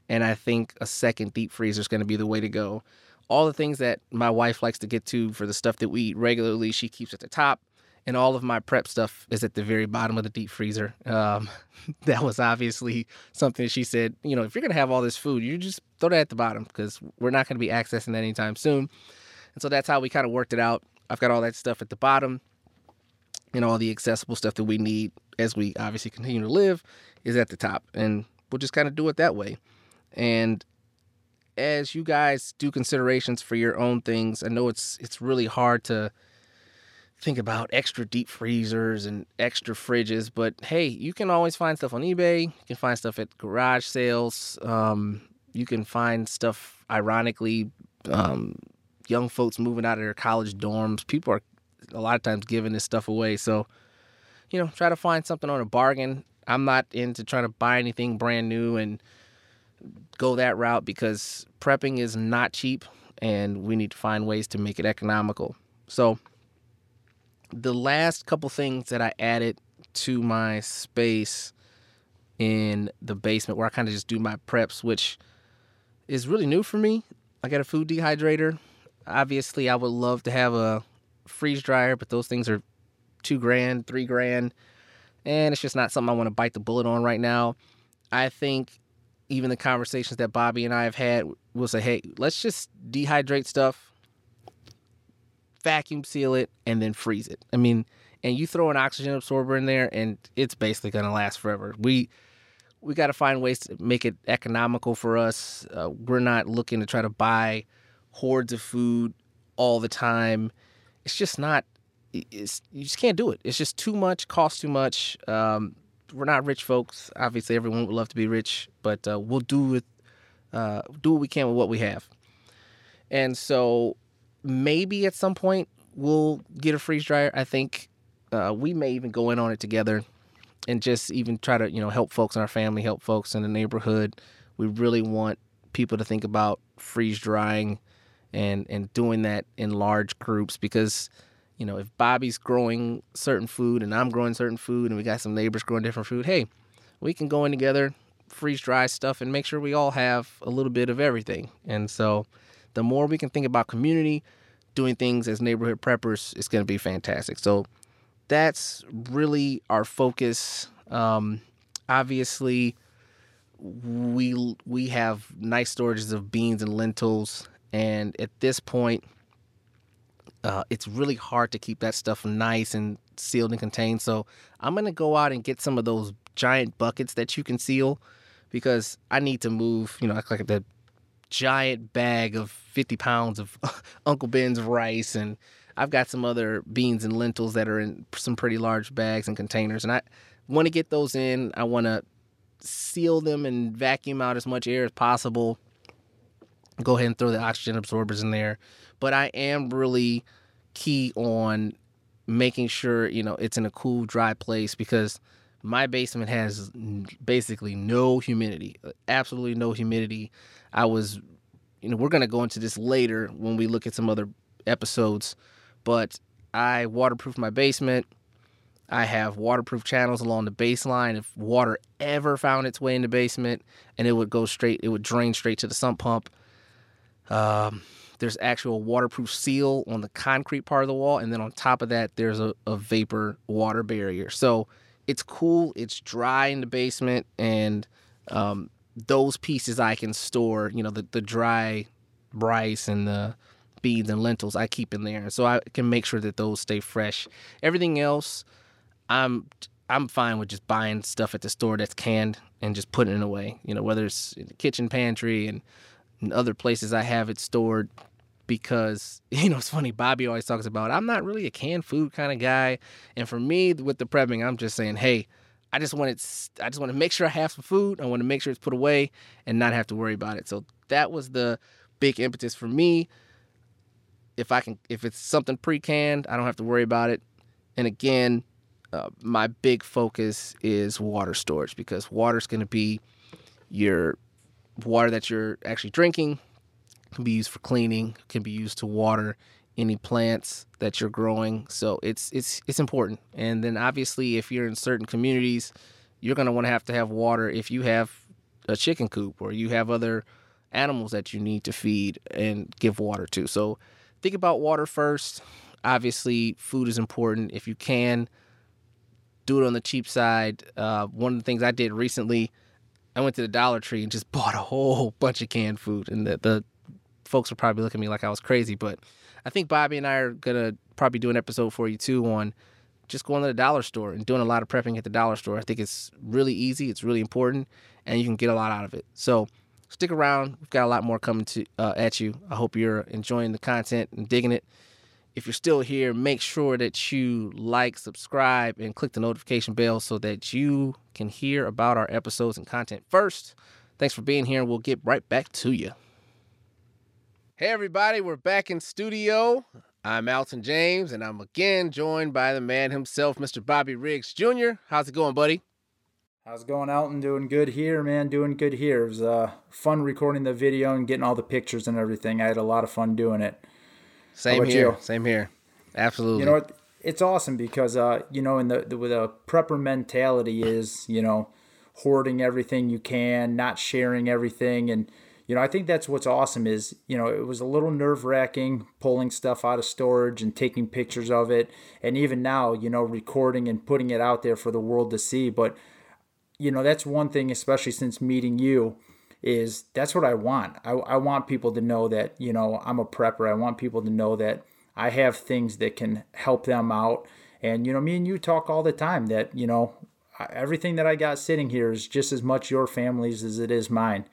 And I think a second deep freezer is going to be the way to go all the things that my wife likes to get to for the stuff that we eat regularly, she keeps at the top. And all of my prep stuff is at the very bottom of the deep freezer. Um, that was obviously something she said, you know, if you're going to have all this food, you just throw that at the bottom because we're not going to be accessing that anytime soon. And so that's how we kind of worked it out. I've got all that stuff at the bottom and all the accessible stuff that we need as we obviously continue to live is at the top. And we'll just kind of do it that way. And as you guys do considerations for your own things, I know it's it's really hard to think about extra deep freezers and extra fridges, but hey, you can always find stuff on eBay. You can find stuff at garage sales. Um, you can find stuff, ironically, um, young folks moving out of their college dorms. People are a lot of times giving this stuff away. So, you know, try to find something on a bargain. I'm not into trying to buy anything brand new and go that route because prepping is not cheap and we need to find ways to make it economical. So, the last couple things that I added to my space in the basement where I kind of just do my preps, which is really new for me. I got a food dehydrator. Obviously, I would love to have a freeze dryer, but those things are two grand, three grand, and it's just not something I want to bite the bullet on right now. I think even the conversations that Bobby and I have had will say, hey, let's just dehydrate stuff, vacuum seal it, and then freeze it. I mean, and you throw an oxygen absorber in there, and it's basically going to last forever. We we got to find ways to make it economical for us. Uh, we're not looking to try to buy hordes of food all the time. It's just not. It's you just can't do it. It's just too much. Costs too much. Um, we're not rich folks. Obviously, everyone would love to be rich, but uh, we'll do with uh, do what we can with what we have. And so maybe at some point we'll get a freeze dryer. I think uh, we may even go in on it together and just even try to you know help folks in our family, help folks in the neighborhood. We really want people to think about freeze drying and and doing that in large groups because you know if Bobby's growing certain food and I'm growing certain food and we got some neighbors growing different food, hey, we can go in together, freeze dry stuff, and make sure we all have a little bit of everything. And so, the more we can think about community, doing things as neighborhood preppers, it's going to be fantastic. So that's really our focus. Um, obviously, we we have nice storages of beans and lentils, and at this point, uh, it's really hard to keep that stuff nice and sealed and contained. So I'm gonna go out and get some of those giant buckets that you can seal because I need to move. You know, I like the giant bag of 50 pounds of Uncle Ben's rice and I've got some other beans and lentils that are in some pretty large bags and containers, and I want to get those in. I want to seal them and vacuum out as much air as possible. Go ahead and throw the oxygen absorbers in there, but I am really key on making sure you know it's in a cool, dry place because my basement has basically no humidity, absolutely no humidity. I was, you know, we're gonna go into this later when we look at some other episodes but I waterproof my basement. I have waterproof channels along the baseline. If water ever found its way in the basement, and it would go straight, it would drain straight to the sump pump. Um, there's actual waterproof seal on the concrete part of the wall, and then on top of that, there's a, a vapor water barrier. So it's cool. It's dry in the basement, and um, those pieces I can store. You know, the the dry rice and the beans and lentils I keep in there, so I can make sure that those stay fresh. Everything else, I'm I'm fine with just buying stuff at the store that's canned and just putting it away. You know, whether it's in the kitchen pantry and, and other places I have it stored because you know it's funny bobby always talks about i'm not really a canned food kind of guy and for me with the prepping i'm just saying hey i just want i just want to make sure i have some food. I want to make sure it's put away and not have to worry about it. So that was the big impetus for me. If I can, if it's something pre-canned, I don't have to worry about it. And again, uh, my big focus is water storage because water is going to be your water that you're actually drinking can be used for cleaning, can be used to water any plants that you're growing. So it's it's it's important. And then obviously, if you're in certain communities, you're going to want to have to have water if you have a chicken coop or you have other animals that you need to feed and give water to. So think about water first. Obviously, food is important. If you can, do it on the cheap side. Uh, one of the things I did recently, I went to the Dollar Tree and just bought a whole bunch of canned food. And the, the folks were probably look at me like I was crazy. But I think Bobby and I are to probably do an episode for you too on just going to the dollar store and doing a lot of prepping at the dollar store. I think it's really easy, it's really important, and you can get a lot out of it. So stick around. We've got a lot more coming to uh, at you. I hope you're enjoying the content and digging it. If you're still here, make sure that you like, subscribe, and click the notification bell so that you can hear about our episodes and content first. Thanks for being here, and we'll get right back to you. Hey, everybody, we're back in studio. I'm Alton James, and I'm again joined by the man himself, Mr. Bobby Riggs Jr. How's it going, buddy? How's it going, Alton? Doing good here, man. Doing good here. It was uh, fun recording the video and getting all the pictures and everything. I had a lot of fun doing it. Same here. You? Same here. Absolutely. You know, it, it's awesome because uh, you know, in the, the with a prepper mentality is you know hoarding everything you can, not sharing everything, and you know, I think that's what's awesome is, you know, it was a little nerve wracking pulling stuff out of storage and taking pictures of it. And even now, you know, recording and putting it out there for the world to see. But you know, that's one thing, especially since meeting you, is that's what I want. I, I want people to know that, you know, I'm a prepper. I want people to know that I have things that can help them out. And, you know, me and you talk all the time that, you know, everything that I got sitting here is just as much your family's as it is mine.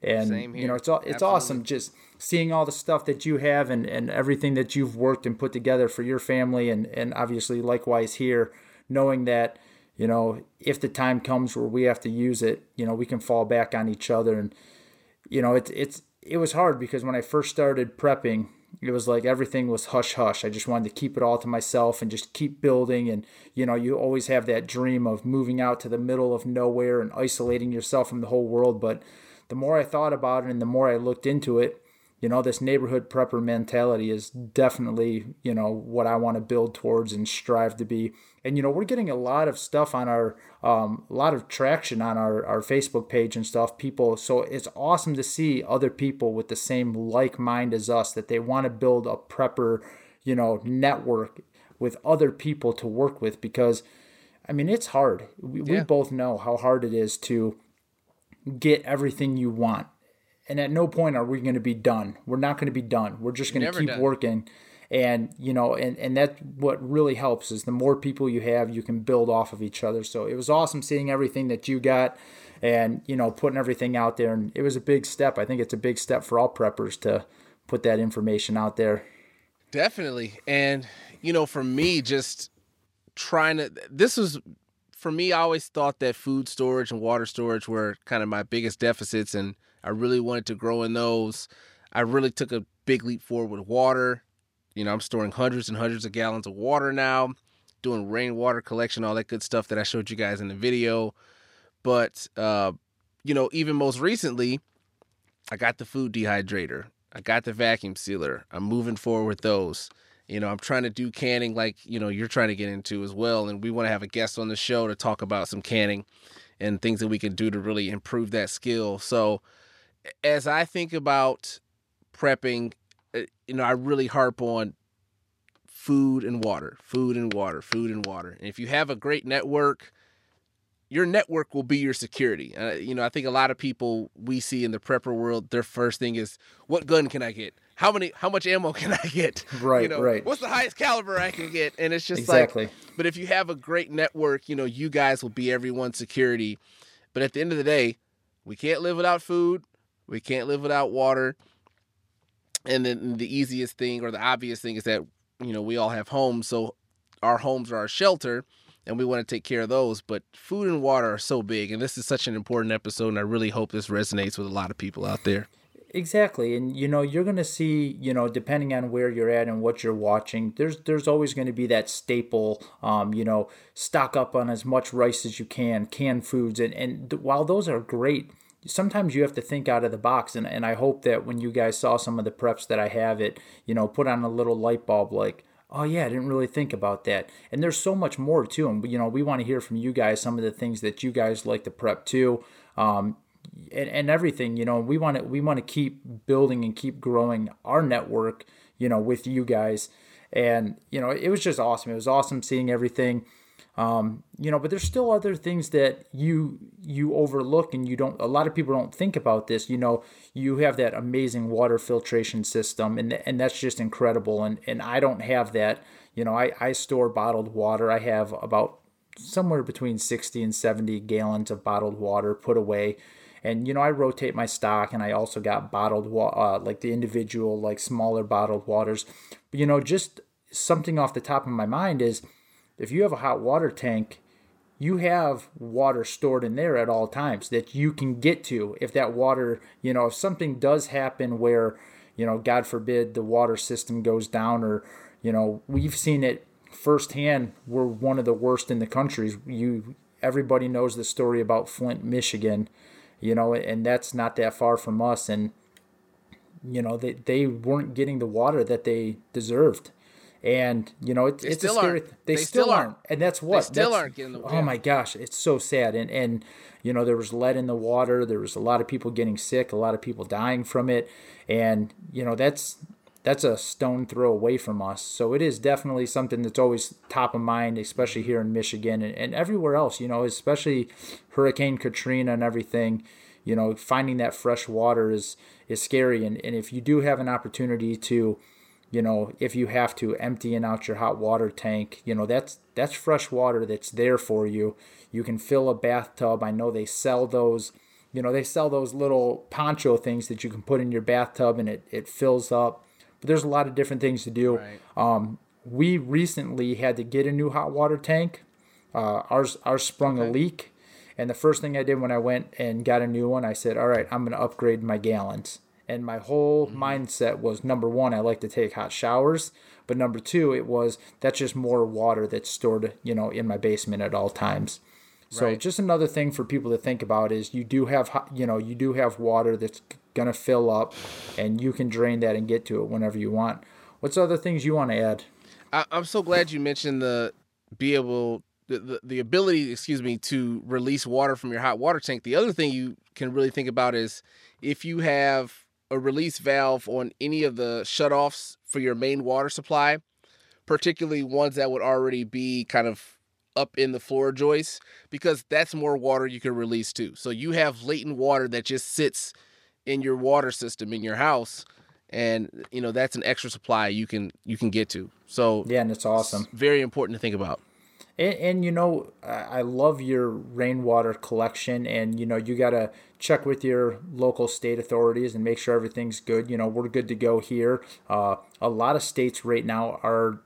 And, you know, it's, all, it's Absolutely. awesome just seeing all the stuff that you have and, and everything that you've worked and put together for your family. And, and obviously, likewise here, knowing that, you know, if the time comes where we have to use it, you know, we can fall back on each other. And, you know, it's, it's, it was hard because when I first started prepping, it was like everything was hush hush. I just wanted to keep it all to myself and just keep building. And, you know, you always have that dream of moving out to the middle of nowhere and isolating yourself from the whole world. But the more I thought about it and the more I looked into it, you know, this neighborhood prepper mentality is definitely, you know, what I want to build towards and strive to be. And, you know, we're getting a lot of stuff on our, um, a lot of traction on our, our Facebook page and stuff. People, so it's awesome to see other people with the same like mind as us that they want to build a prepper, you know, network with other people to work with because, I mean, it's hard. We, yeah. we both know how hard it is to get everything you want and at no point are we going to be done. We're not going to be done. We're just going to keep done. working. And you know, and and that's what really helps is the more people you have, you can build off of each other. So it was awesome seeing everything that you got, and you know, putting everything out there. And it was a big step. I think it's a big step for all preppers to put that information out there. Definitely, and you know, for me, just trying to. This was for me. I always thought that food storage and water storage were kind of my biggest deficits, and I really wanted to grow in those. I really took a big leap forward with water. You know, I'm storing hundreds and hundreds of gallons of water now, doing rainwater collection, all that good stuff that I showed you guys in the video. But, uh, you know, even most recently, I got the food dehydrator, I got the vacuum sealer. I'm moving forward with those. You know, I'm trying to do canning like, you know, you're trying to get into as well. And we want to have a guest on the show to talk about some canning and things that we can do to really improve that skill. So, as I think about prepping, uh, you know, I really harp on food and water, food and water, food and water. And if you have a great network, your network will be your security. Uh, you know, I think a lot of people we see in the prepper world, their first thing is, what gun can I get? How many? How much ammo can I get? Right, you know, right. What's the highest caliber I can get? And it's just exactly. like, but if you have a great network, you know, you guys will be everyone's security. But at the end of the day, we can't live without food. We can't live without water. And then the easiest thing or the obvious thing is that, you know, we all have homes. So our homes are our shelter and we want to take care of those. But food and water are so big. And this is such an important episode. And I really hope this resonates with a lot of people out there. Exactly. And you know, you're going to see, you know, depending on where you're at and what you're watching, there's there's always going to be that staple um, you know, stock up on as much rice as you can, canned foods and and while those are great, sometimes you have to think out of the box and, and i hope that when you guys saw some of the preps that i have it you know put on a little light bulb like oh yeah i didn't really think about that and there's so much more to them you know we want to hear from you guys some of the things that you guys like to prep too um, and, and everything you know we want to we want to keep building and keep growing our network you know with you guys and you know it was just awesome it was awesome seeing everything um, you know, but there's still other things that you you overlook and you don't. A lot of people don't think about this. You know, you have that amazing water filtration system, and and that's just incredible. And and I don't have that. You know, I I store bottled water. I have about somewhere between 60 and 70 gallons of bottled water put away and you know I rotate my stock, and I also got bottled water, uh, like the individual like smaller bottled waters. But you know, just something off the top of my mind is if you have a hot water tank you have water stored in there at all times that you can get to if that water you know if something does happen where you know god forbid the water system goes down or you know we've seen it firsthand. We're one of the worst in the countries. You everybody knows the story about flint michigan you know and that's not that far from us and you know they, they weren't getting the water that they deserved and you know it, it's a scary. They, they still, still aren't. aren't. and that's what they still that's, aren't getting the. Water. Oh my gosh, it's so sad. And and you know there was lead in the water. There was a lot of people getting sick. A lot of people dying from it. And you know that's that's a stone throw away from us. So it is definitely something that's always top of mind, especially here in Michigan and, and everywhere else. You know, especially Hurricane Katrina and everything. You know, finding that fresh water is is scary. And and if you do have an opportunity to you know if you have to emptying out your hot water tank you know that's that's fresh water that's there for you you can fill a bathtub i know they sell those you know they sell those little poncho things that you can put in your bathtub and it, it fills up but there's a lot of different things to do right. um, we recently had to get a new hot water tank uh, ours ours sprung okay. a leak and the first thing i did when i went and got a new one i said all right i'm going to upgrade my gallons and my whole mm-hmm. mindset was number one, I like to take hot showers. But number two, it was that's just more water that's stored, you know, in my basement at all times. So right. just another thing for people to think about is you do have, you know, you do have water that's gonna fill up, and you can drain that and get to it whenever you want. What's other things you want to add? I, am so glad you mentioned the be able the, the, the ability, excuse me, to release water from your hot water tank. The other thing you can really think about is if you have a release valve on any of the shutoffs for your main water supply, particularly ones that would already be kind of up in the floor joists, because that's more water you can release too. So you have latent water that just sits in your water system in your house and you know that's an extra supply you can you can get to so yeah and it's awesome it's very important to think about and, and you know, I love your rainwater collection, and you know, you gotta check with your local state authorities and make sure everything's good. You know, we're good to go here. Uh, a lot of states right now are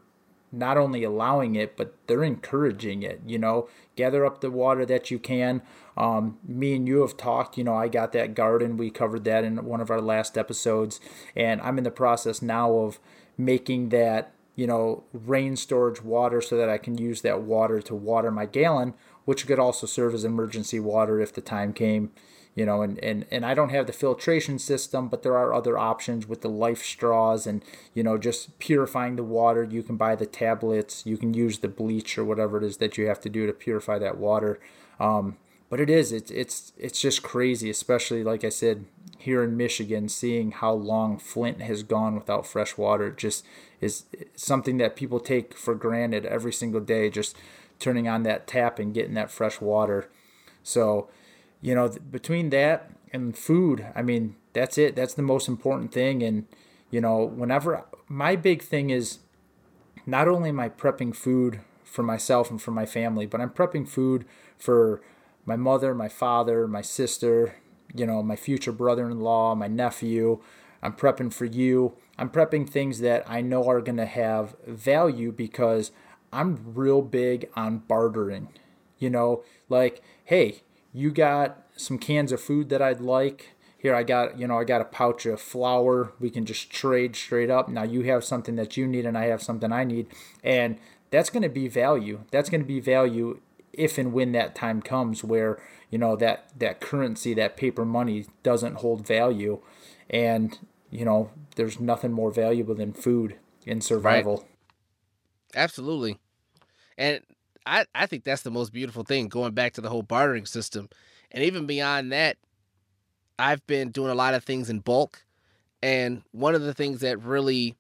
not only allowing it, but they're encouraging it. You know, gather up the water that you can. Um, me and you have talked. You know, I got that garden. We covered that in one of our last episodes, and I'm in the process now of making that you know, rain storage water so that I can use that water to water my gallon, which could also serve as emergency water if the time came, you know, and, and, and I don't have the filtration system, but there are other options with the life straws and, you know, just purifying the water. You can buy the tablets, you can use the bleach or whatever it is that you have to do to purify that water. Um, but it is, it's, it's, it's just crazy, especially like I said, here in Michigan, seeing how long Flint has gone without fresh water. Just is something that people take for granted every single day, just turning on that tap and getting that fresh water. So, you know, between that and food, I mean, that's it. That's the most important thing. And, you know, whenever my big thing is not only am I prepping food for myself and for my family, but I'm prepping food for my mother, my father, my sister, you know, my future brother in law, my nephew. I'm prepping for you. I'm prepping things that I know are going to have value because I'm real big on bartering. You know, like, hey, you got some cans of food that I'd like. Here, I got, you know, I got a pouch of flour. We can just trade straight up. Now you have something that you need and I have something I need. And that's going to be value. That's going to be value if and when that time comes where, you know, that, that currency, that paper money doesn't hold value. And you know, there's nothing more valuable than food in survival. Right. Absolutely. And I, I think that's the most beautiful thing going back to the whole bartering system. And even beyond that, I've been doing a lot of things in bulk. And one of the things that really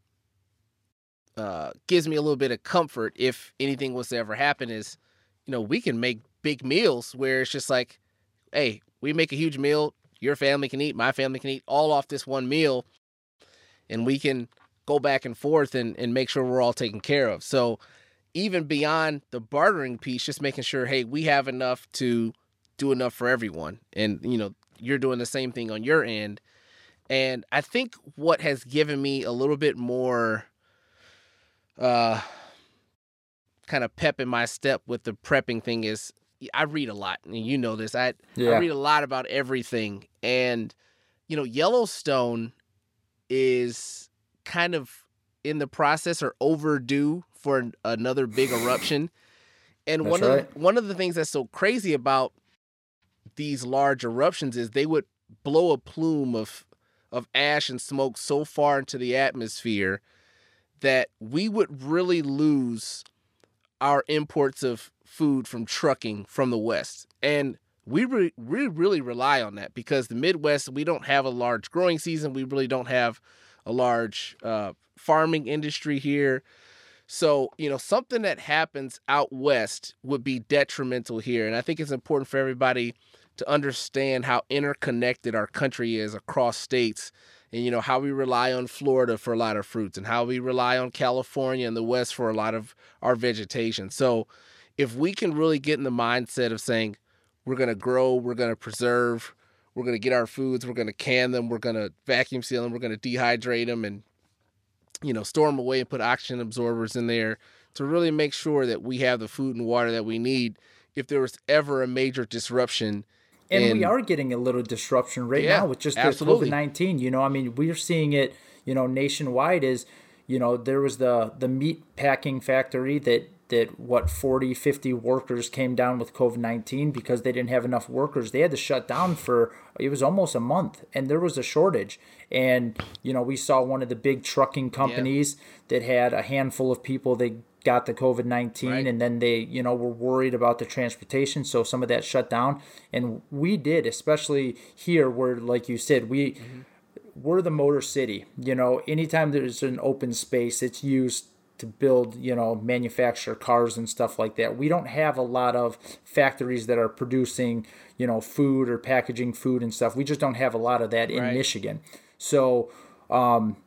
uh, gives me a little bit of comfort if anything was to ever happen is, you know, we can make big meals where it's just like, hey, we make a huge meal. Your family can eat, my family can eat all off this one meal and we can go back and forth and, and make sure we're all taken care of. So even beyond the bartering piece, just making sure, hey, we have enough to do enough for everyone. And, you know, you're doing the same thing on your end. And I think what has given me a little bit more uh kind of pep in my step with the prepping thing is I read a lot, and you know this. I yeah. I read a lot about everything, and you know Yellowstone is kind of in the process or overdue for an, another big eruption. And that's one right. of the, one of the things that's so crazy about these large eruptions is they would blow a plume of of ash and smoke so far into the atmosphere that we would really lose our imports of food from trucking from the west. And we re- we really rely on that because the Midwest we don't have a large growing season. We really don't have a large uh, farming industry here. So, you know, something that happens out west would be detrimental here. And I think it's important for everybody to understand how interconnected our country is across states and you know how we rely on Florida for a lot of fruits and how we rely on California and the West for a lot of our vegetation. So if we can really get in the mindset of saying we're going to grow, we're going to preserve, we're going to get our foods, we're going to can them, we're going to vacuum seal them, we're going to dehydrate them and you know store them away and put oxygen absorbers in there to really make sure that we have the food and water that we need if there was ever a major disruption and, and we are getting a little disruption right yeah, now with just the COVID nineteen. You know, I mean, we're seeing it. You know, nationwide is, you know, there was the the meat packing factory that that what 40 50 workers came down with covid-19 because they didn't have enough workers they had to shut down for it was almost a month and there was a shortage and you know we saw one of the big trucking companies yeah. that had a handful of people they got the COVID 19 right. and then they, you know, were worried about the transportation. So some of that shut down. And we did, especially here where, like you said, we, mm-hmm. we're the motor city. You know, anytime there's an open space, it's used to build, you know, manufacture cars and stuff like that. We don't have a lot of factories that are producing, you know, food or packaging food and stuff. We just don't have a lot of that in right. Michigan. So, um,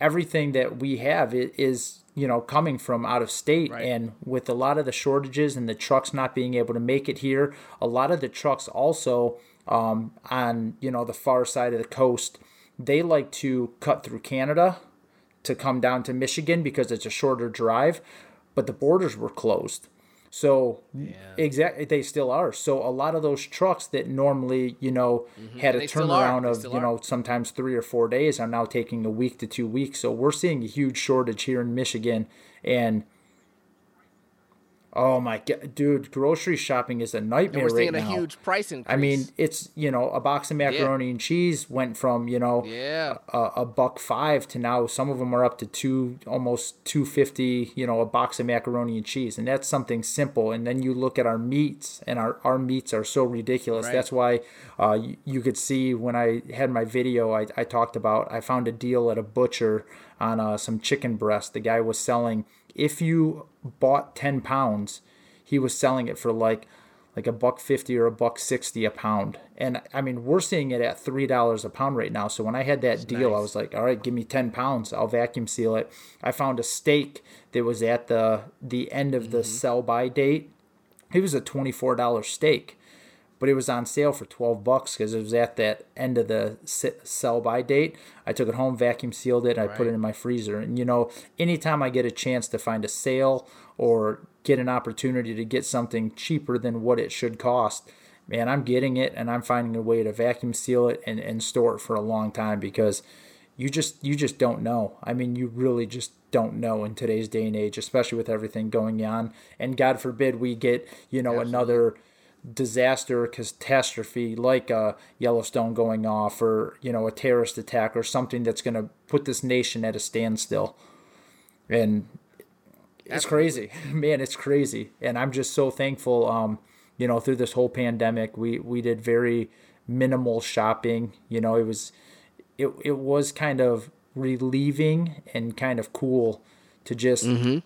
everything that we have is you know coming from out of state right. and with a lot of the shortages and the trucks not being able to make it here a lot of the trucks also um, on you know the far side of the coast they like to cut through canada to come down to michigan because it's a shorter drive but the borders were closed so yeah. exactly, they still are. So a lot of those trucks that normally, you know, mm-hmm. had a turnaround of, you know, sometimes three or four days are now taking a week to two weeks. So we're seeing a huge shortage here in Michigan, and Oh my god, dude! Grocery shopping is a nightmare and we're seeing right a huge price increase. I mean, it's you know a box of macaroni yeah. and cheese went from you know yeah a, a, buck five to now some of them are up to two almost two fifty. You know, a box of macaroni and cheese, and that's something simple. And then you look at our meats, and our our meats are so ridiculous. Right. That's why uh, you, you could see when I had my video, I, I talked about I found a deal at a butcher on uh, some chicken breast. The guy was selling if you bought 10 pounds, he was selling it for like like a buck 50 or a buck 60 a pound. And I mean, we're seeing it at $3 a pound right now. So when I had that That's deal, nice. I was like, all right, give me 10 pounds. I'll vacuum seal it. I found a steak that was at the the end of the mm-hmm. sell by date. It was a $24 steak but it was on sale for 12 bucks because it was at that end of the sell by date. I took it home, vacuum sealed it, and I put it in my freezer. And you know, anytime I get a chance to find a sale or get an opportunity to get something cheaper than what it should cost, man, I'm getting it and I'm finding a way to vacuum seal it and, and store it for a long time because you just you just don't know. I mean, you really just don't know in today's day and age, especially with everything going on. And God forbid we get, you know, Absolutely. another disaster or catastrophe like a Yellowstone going off or you know a terrorist attack or something that's going to put this nation at a standstill. And it's crazy. Man it's crazy. And i'm just so thankful um you know through this whole pandemic we we did very minimal shopping. You know it was it, it was kind of relieving and kind of cool to just mm-hmm.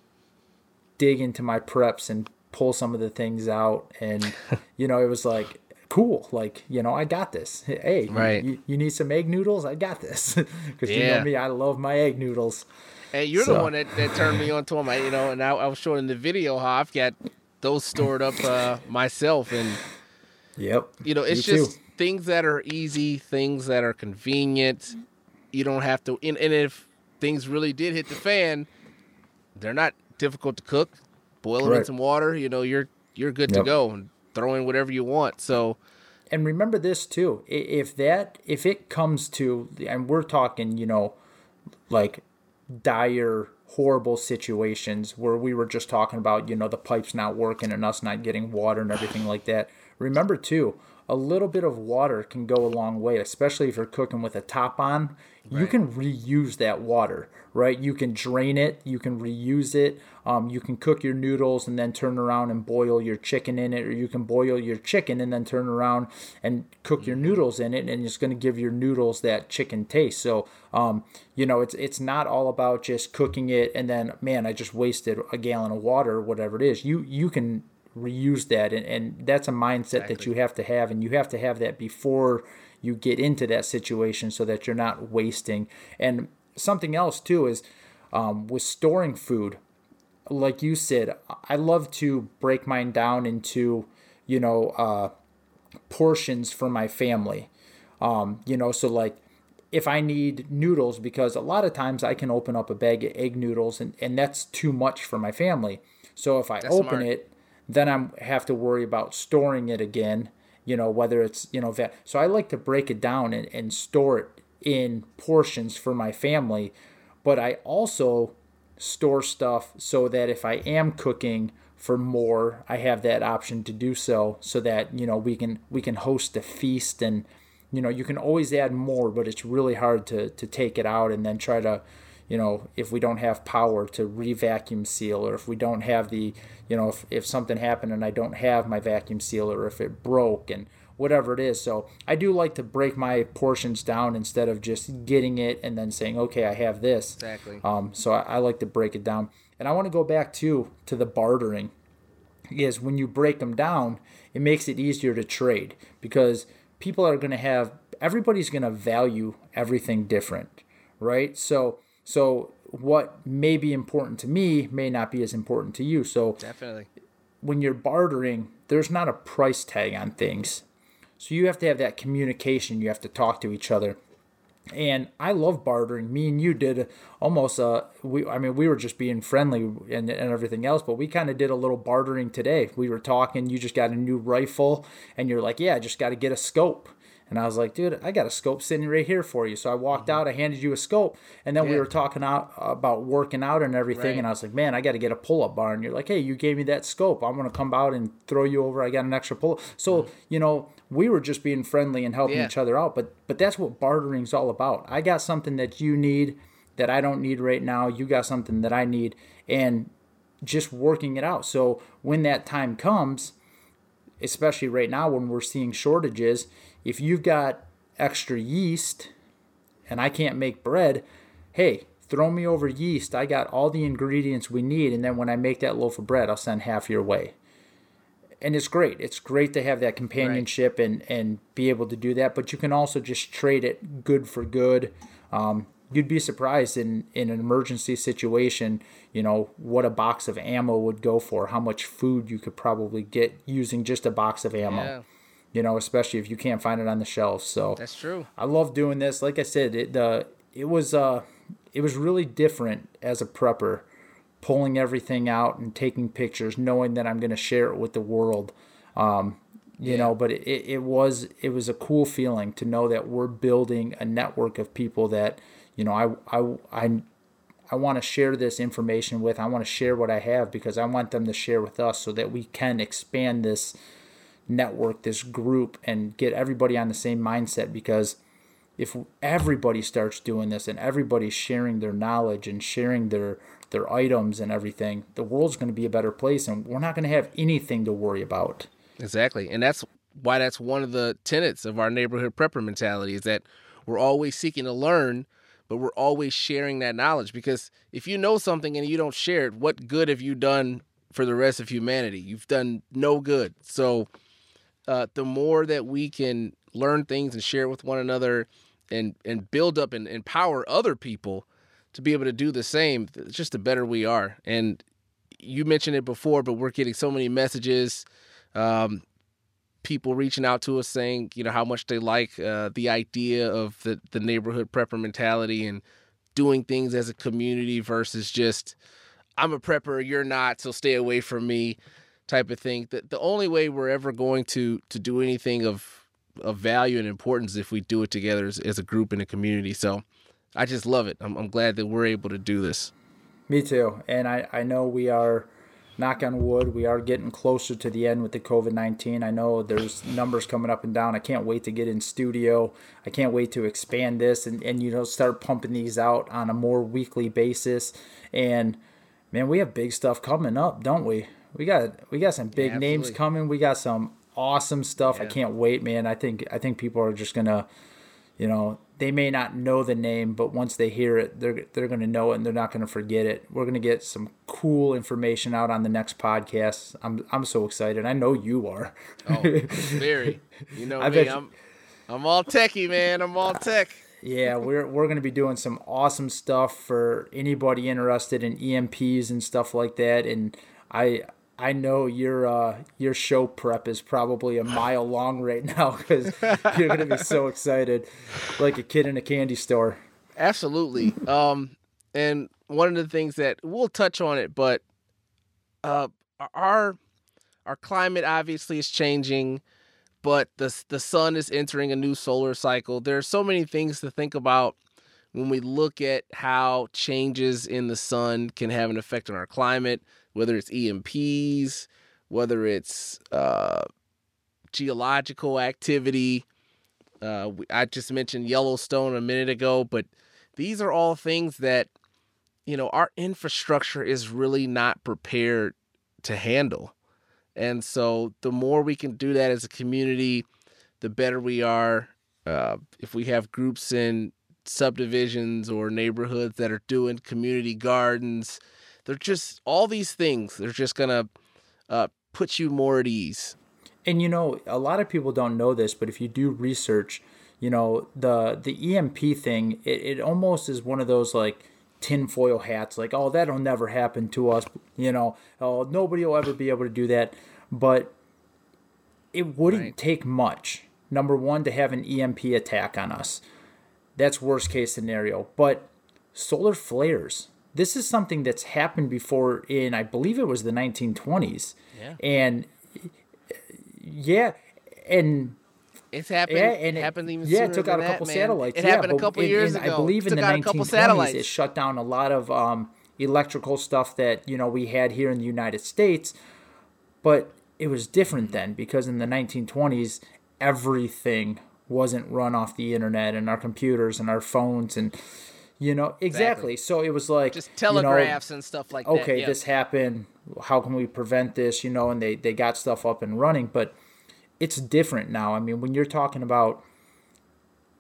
dig into my preps and pull some of the things out and you know it was like cool like you know i got this hey right. you, you need some egg noodles i got this because yeah. you know me i love my egg noodles hey you're so. the one that, that turned me on to them I, you know and I, I was showing the video how i've got those stored up uh, myself and yep you know it's just too. things that are easy, things that are convenient. You don't have to. And, and if things really did hit the fan, they're not difficult to cook. Boil them in some water. You know, you're you're good to go and throw in whatever you want. So and remember this too if that if it comes to and we're talking you know like dire horrible situations where we were just talking about you know the pipes not working and us not getting water and everything like that remember too a little bit of water can go a long way especially if you're cooking with a top on you can reuse that water right you can drain it you can reuse it um, you can cook your noodles and then turn around and boil your chicken in it or you can boil your chicken and then turn around and cook your noodles in it and it's going to give your noodles that chicken taste. So um, you know it's it's not all about just cooking it and then man i just wasted a gallon of water or whatever it is. You you can reuse that and, and that's a mindset that you have to have and you have to have that before you get into that situation so that you're not wasting. And something else too is um, with storing food like you said i love to break mine down into you know uh, portions for my family. Um, you know so like if i need noodles because a lot of times i can open up a bag of egg noodles and, and that's too much for my family. So if i open smart. it then i have to worry about storing it again you know whether it's you know that so i like to break it down and, and store it in portions for my family. But i also store stuff so that if i am cooking for more i have that option to do so so that you know we can we can host a feast and you know you can always add more but it's really hard to to take it out and then try to you know if we don't have power to re-vacuum seal or if we don't have the you know if, if something happened and i don't have my vacuum sealer or if it broke and whatever it is so i do like to break my portions down instead of just getting it and then saying okay i have this Exactly. um, so I, I like to break it down and i want to go back to to the bartering is when you break them down, it makes it easier to trade because people are going to have everybody's going to value everything different, right? So so what may be important to me may not be as important to you. So definitely. when you're bartering, there's not a price tag on things. So you have to have that communication. You have to talk to each other. And I love bartering. Me and you did almost uh we I mean we were just being friendly and, and everything else, but we kind of did a little bartering today. We were talking, you just got a new rifle and you're like, "Yeah, I just got to get a scope." And I was like, dude, I got a scope sitting right here for you. So I walked mm-hmm. out, I handed you a scope, and then we were talking out about working out and everything. Right. And I was like, man, I got to get a pull up bar. And you're like, hey, you gave me that scope. I'm going to come out and throw you over. I got an extra pull. So, mm-hmm. you know, we were just being friendly and helping Yeah. each other out. But, but that's what bartering's all about. I got something that you need that I don't need right now. You got something that I need. And just working it out. So when that time comes, especially right now when we're seeing shortages, if you've got extra yeast and I can't make bread, hey, throw me over yeast. I got all the ingredients we need. And then when I make that loaf of bread, I'll send half your way. And it's great. It's great to have that companionship and, and be able to do that. But you can also just trade it good for good. Um, you'd be surprised in, in an emergency situation, you know, what a box of ammo would go for, how much food you could probably get using just a box of ammo. Yeah. You know, especially if you can't find it on the shelves. So That's true. I love doing this. Like I said, it the it was uh it was really different as a prepper, pulling everything out and taking pictures, knowing that I'm going to share it with the world. Um, you know, but it, it, it was it was a cool feeling to know that we're building a network of people that you know I I I I want to share this information with. I want to share what I have because I want them to share with us so that we can expand this network, this group, and get everybody on the same mindset. Because if everybody starts doing this and everybody's sharing their knowledge and sharing their their items and everything, the world's going to be a better place, and we're not going to have anything to worry about. Exactly. And that's why that's one of the tenets of our neighborhood prepper mentality is that we're always seeking to learn, but we're always sharing that knowledge. Because if you know something and you don't share it, what good have you done for the rest of humanity? You've done no good. So uh, the more that we can learn things and share with one another and, and build up and empower other people to be able to do the same, just the better we are. And you mentioned it before, but we're getting so many messages um, people reaching out to us saying, you know, how much they like uh, the idea of the, the neighborhood prepper mentality and doing things as a community versus just, I'm a prepper, you're not, so stay away from me type of thing. The, the only way we're ever going to to do anything of of value and importance if we do it together as, as a group in a community. So I just love it. I'm, I'm glad that we're able to do this. Me too. And I, I know we are, knock on wood, we are getting closer to the end with the COVID 19. I know there's numbers coming up and down. I can't wait to get in studio. I can't wait to expand this and, and you know, start pumping these out on a more weekly basis. And man, we have big stuff coming up, don't we? We got we got some big yeah, names coming. We got some awesome stuff. Yeah. I can't wait, man. I think I think people are just gonna, you know, they may not know the name, but once they hear it, they're they're gonna know it and they're not gonna forget it. We're gonna get some cool information out on the next podcast. I'm I'm so excited. I know you are. Oh, very. You know I me. You. I'm I'm all techie, man. I'm all tech. Yeah, we're we're gonna be doing some awesome stuff for anybody interested in EMPs and stuff like that. And I I know your uh, your show prep is probably a mile long right now because you're gonna be so excited, like a kid in a candy store. Absolutely. Um, and one of the things that we'll touch on it, but uh, our our climate obviously is changing, but the the sun is entering a new solar cycle. There are so many things to think about when we look at how changes in the sun can have an effect on our climate whether it's EMPs, whether it's uh, geological activity. Uh, I just mentioned Yellowstone a minute ago, but these are all things that, you know, our infrastructure is really not prepared to handle. And so the more we can do that as a community, the better we are. Uh, if we have groups in subdivisions or neighborhoods that are doing community gardens, they're just all these things. They're just gonna uh, put you more at ease. And you know, a lot of people don't know this, but if you do research, you know, the the EMP thing, it, it almost is one of those like tinfoil hats, like, oh, that'll never happen to us, you know, oh, nobody will ever be able to do that. But it wouldn't right. take much, number one, to have an EMP attack on us. That's worst case scenario. But solar flares, this is something that's happened before in I believe it was the 1920s. Yeah. And yeah, and it's happened. Yeah, and it happened even yeah, it took out a couple that, satellites. It yeah, happened a couple years ago. I believe in the 1920s, it shut down a lot of um, electrical stuff that you know we had here in the United States. But it was different then because in the 1920s, everything wasn't run off the internet and our computers and our phones and you know, exactly. exactly. So it was like just telegraphs you know, and stuff like okay, that. Okay, this happened. How can we prevent this? You know, and they they got stuff up and running, but it's different now. I mean, when you're talking about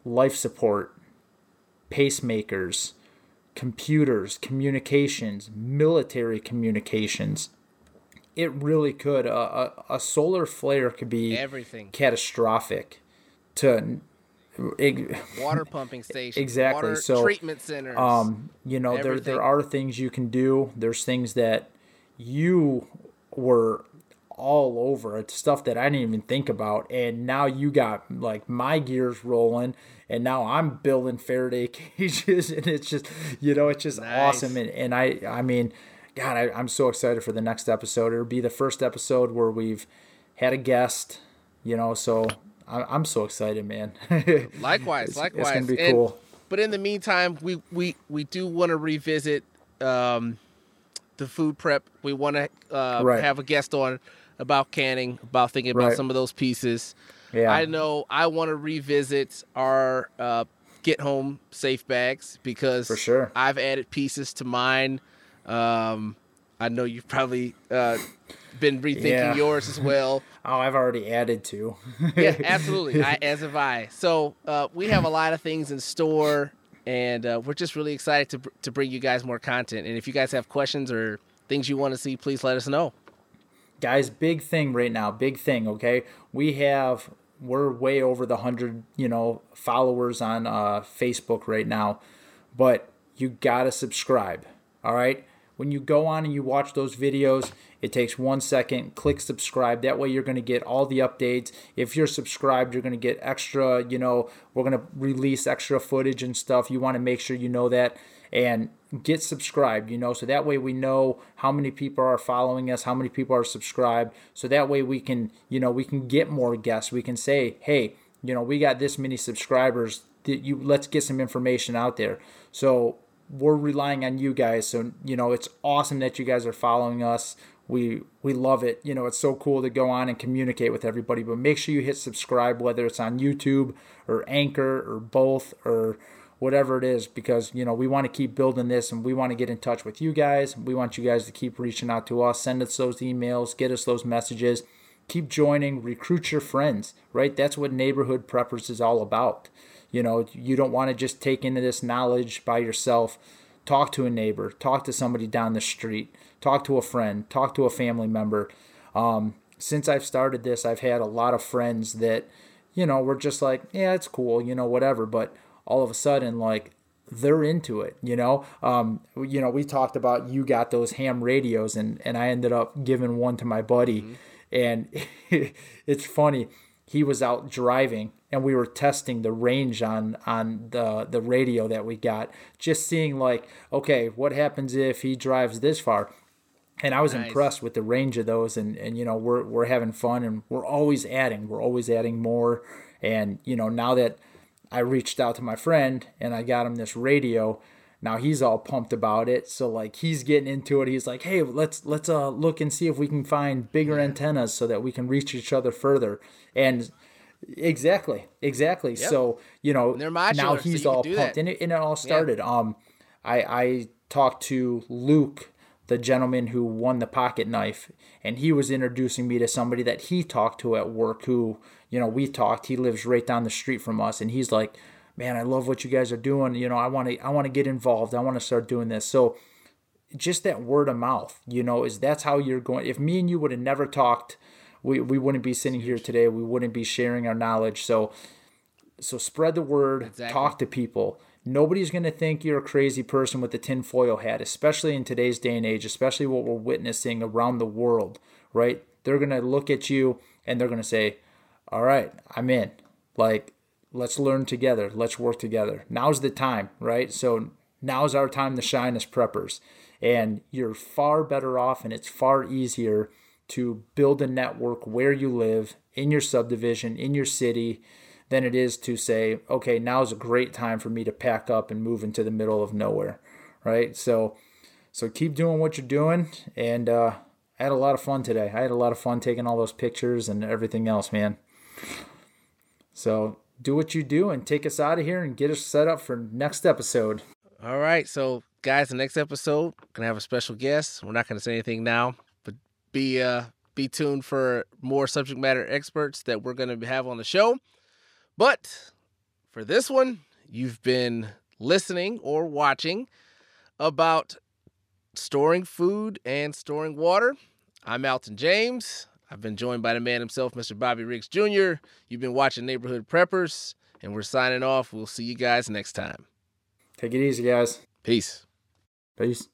life support, pacemakers, computers, communications, military communications, it really could. A, a, a solar flare could be everything catastrophic to water pumping station, exactly. so treatment centers. Um, you know, everything. there there are things you can do. There's things that you were all over. It's stuff that I didn't even think about, and now you got like my gears rolling, and now I'm building Faraday cages, and it's just you know it's just nice. awesome. And, and I I mean, God, I, I'm so excited for the next episode. It'll be the first episode where we've had a guest. You know, so I'm so excited, man. likewise, it's, likewise. It's gonna be and, cool. But in the meantime, we we we do want to revisit um, the food prep. We want to uh, right. have a guest on about canning, about thinking about right. some of those pieces. Yeah. I know I want to revisit our uh, get home safe bags because for sure I've added pieces to mine. Um, I know you've probably uh, been rethinking yeah. yours as well. Oh, I've already added to. yeah, absolutely. I, as have I. So uh, we have a lot of things in store, and uh, we're just really excited to to bring you guys more content. And if you guys have questions or things you want to see, please let us know. Guys, big thing right now. Big thing. Okay, we have we're way over the hundred you know followers on uh, Facebook right now, but you gotta subscribe. All right when you go on and you watch those videos, it takes one second. Click subscribe. That way, you're going to get all the updates. If you're subscribed, you're going to get extra. You know, we're going to release extra footage and stuff. You want to make sure you know that and get subscribed. You know, so that way we know how many people are following us, how many people are subscribed. So that way we can, you know, we can get more guests. We can say, hey, you know, we got this many subscribers. That you let's get some information out there. So we're relying on you guys. So you know, it's awesome that you guys are following us. We we love it. You know, it's so cool to go on and communicate with everybody. But make sure you hit subscribe, whether it's on YouTube or Anchor or both or whatever it is, because you know we want to keep building this and we want to get in touch with you guys. We want you guys to keep reaching out to us, send us those emails, get us those messages keep joining, recruit your friends, right? That's what neighborhood preppers is all about. You know, you don't want to just take into this knowledge by yourself. Talk to a neighbor, talk to somebody down the street, talk to a friend, talk to a family member. Um, since I've started this, I've had a lot of friends that, you know, were just like, yeah, it's cool, you know, whatever. But all of a sudden, like, they're into it, you know. Um, you know, we talked about you got those ham radios, and and I ended up giving one to my buddy. Mm-hmm and it's funny he was out driving and we were testing the range on on the the radio that we got just seeing like okay what happens if he drives this far? And I was nice. impressed with the range of those and and you know we're we're having fun and we're always adding we're always adding more. And you know now that I reached out to my friend and I got him this radio now he's all pumped about it. So like he's getting into it. He's like hey let's let's uh look and see if we can find bigger yeah. antennas so that we can reach each other further. And exactly exactly yep. so you know now he's so all pumped and it, and it all started yeah. um i i talked to luke the gentleman who won the pocket knife and he was introducing me to somebody that he talked to at work who you know we talked he lives right down the street from us and he's like man, I love what you guys are doing. You know, I want to I want to get involved. I want to start doing this. So just that word of mouth, you know, is that's how you're going. If me and you would have never talked, we, we wouldn't be sitting here today. We wouldn't be sharing our knowledge. So so spread the word, exactly. talk to people. Nobody's going to think you're a crazy person with a tinfoil hat, especially in today's day and age, especially what we're witnessing around the world, right? They're going to look at you and they're going to say, All right, I'm in. Like, let's learn together let's work together now's the time right so now's our time to shine as preppers and you're far better off and it's far easier to build a network where you live in your subdivision in your city than it is to say okay now is a great time for me to pack up and move into the middle of nowhere right so so keep doing what you're doing and uh, i had a lot of fun today i had a lot of fun taking all those pictures and everything else man so do what you do and take us out of here and get us set up for next episode. All right. So, guys, the next episode, gonna have a special guest. We're not gonna say anything now, be uh be tuned for more subject matter experts that we're gonna have on the show. But for this one, you've been listening or watching about storing food and storing water. I'm Alton James. I've been joined by the man himself, Mr. Bobby Riggs Jr. You've been watching Neighborhood Preppers, and we're signing off. We'll see you guys next time. Take it easy, guys. Peace. Peace.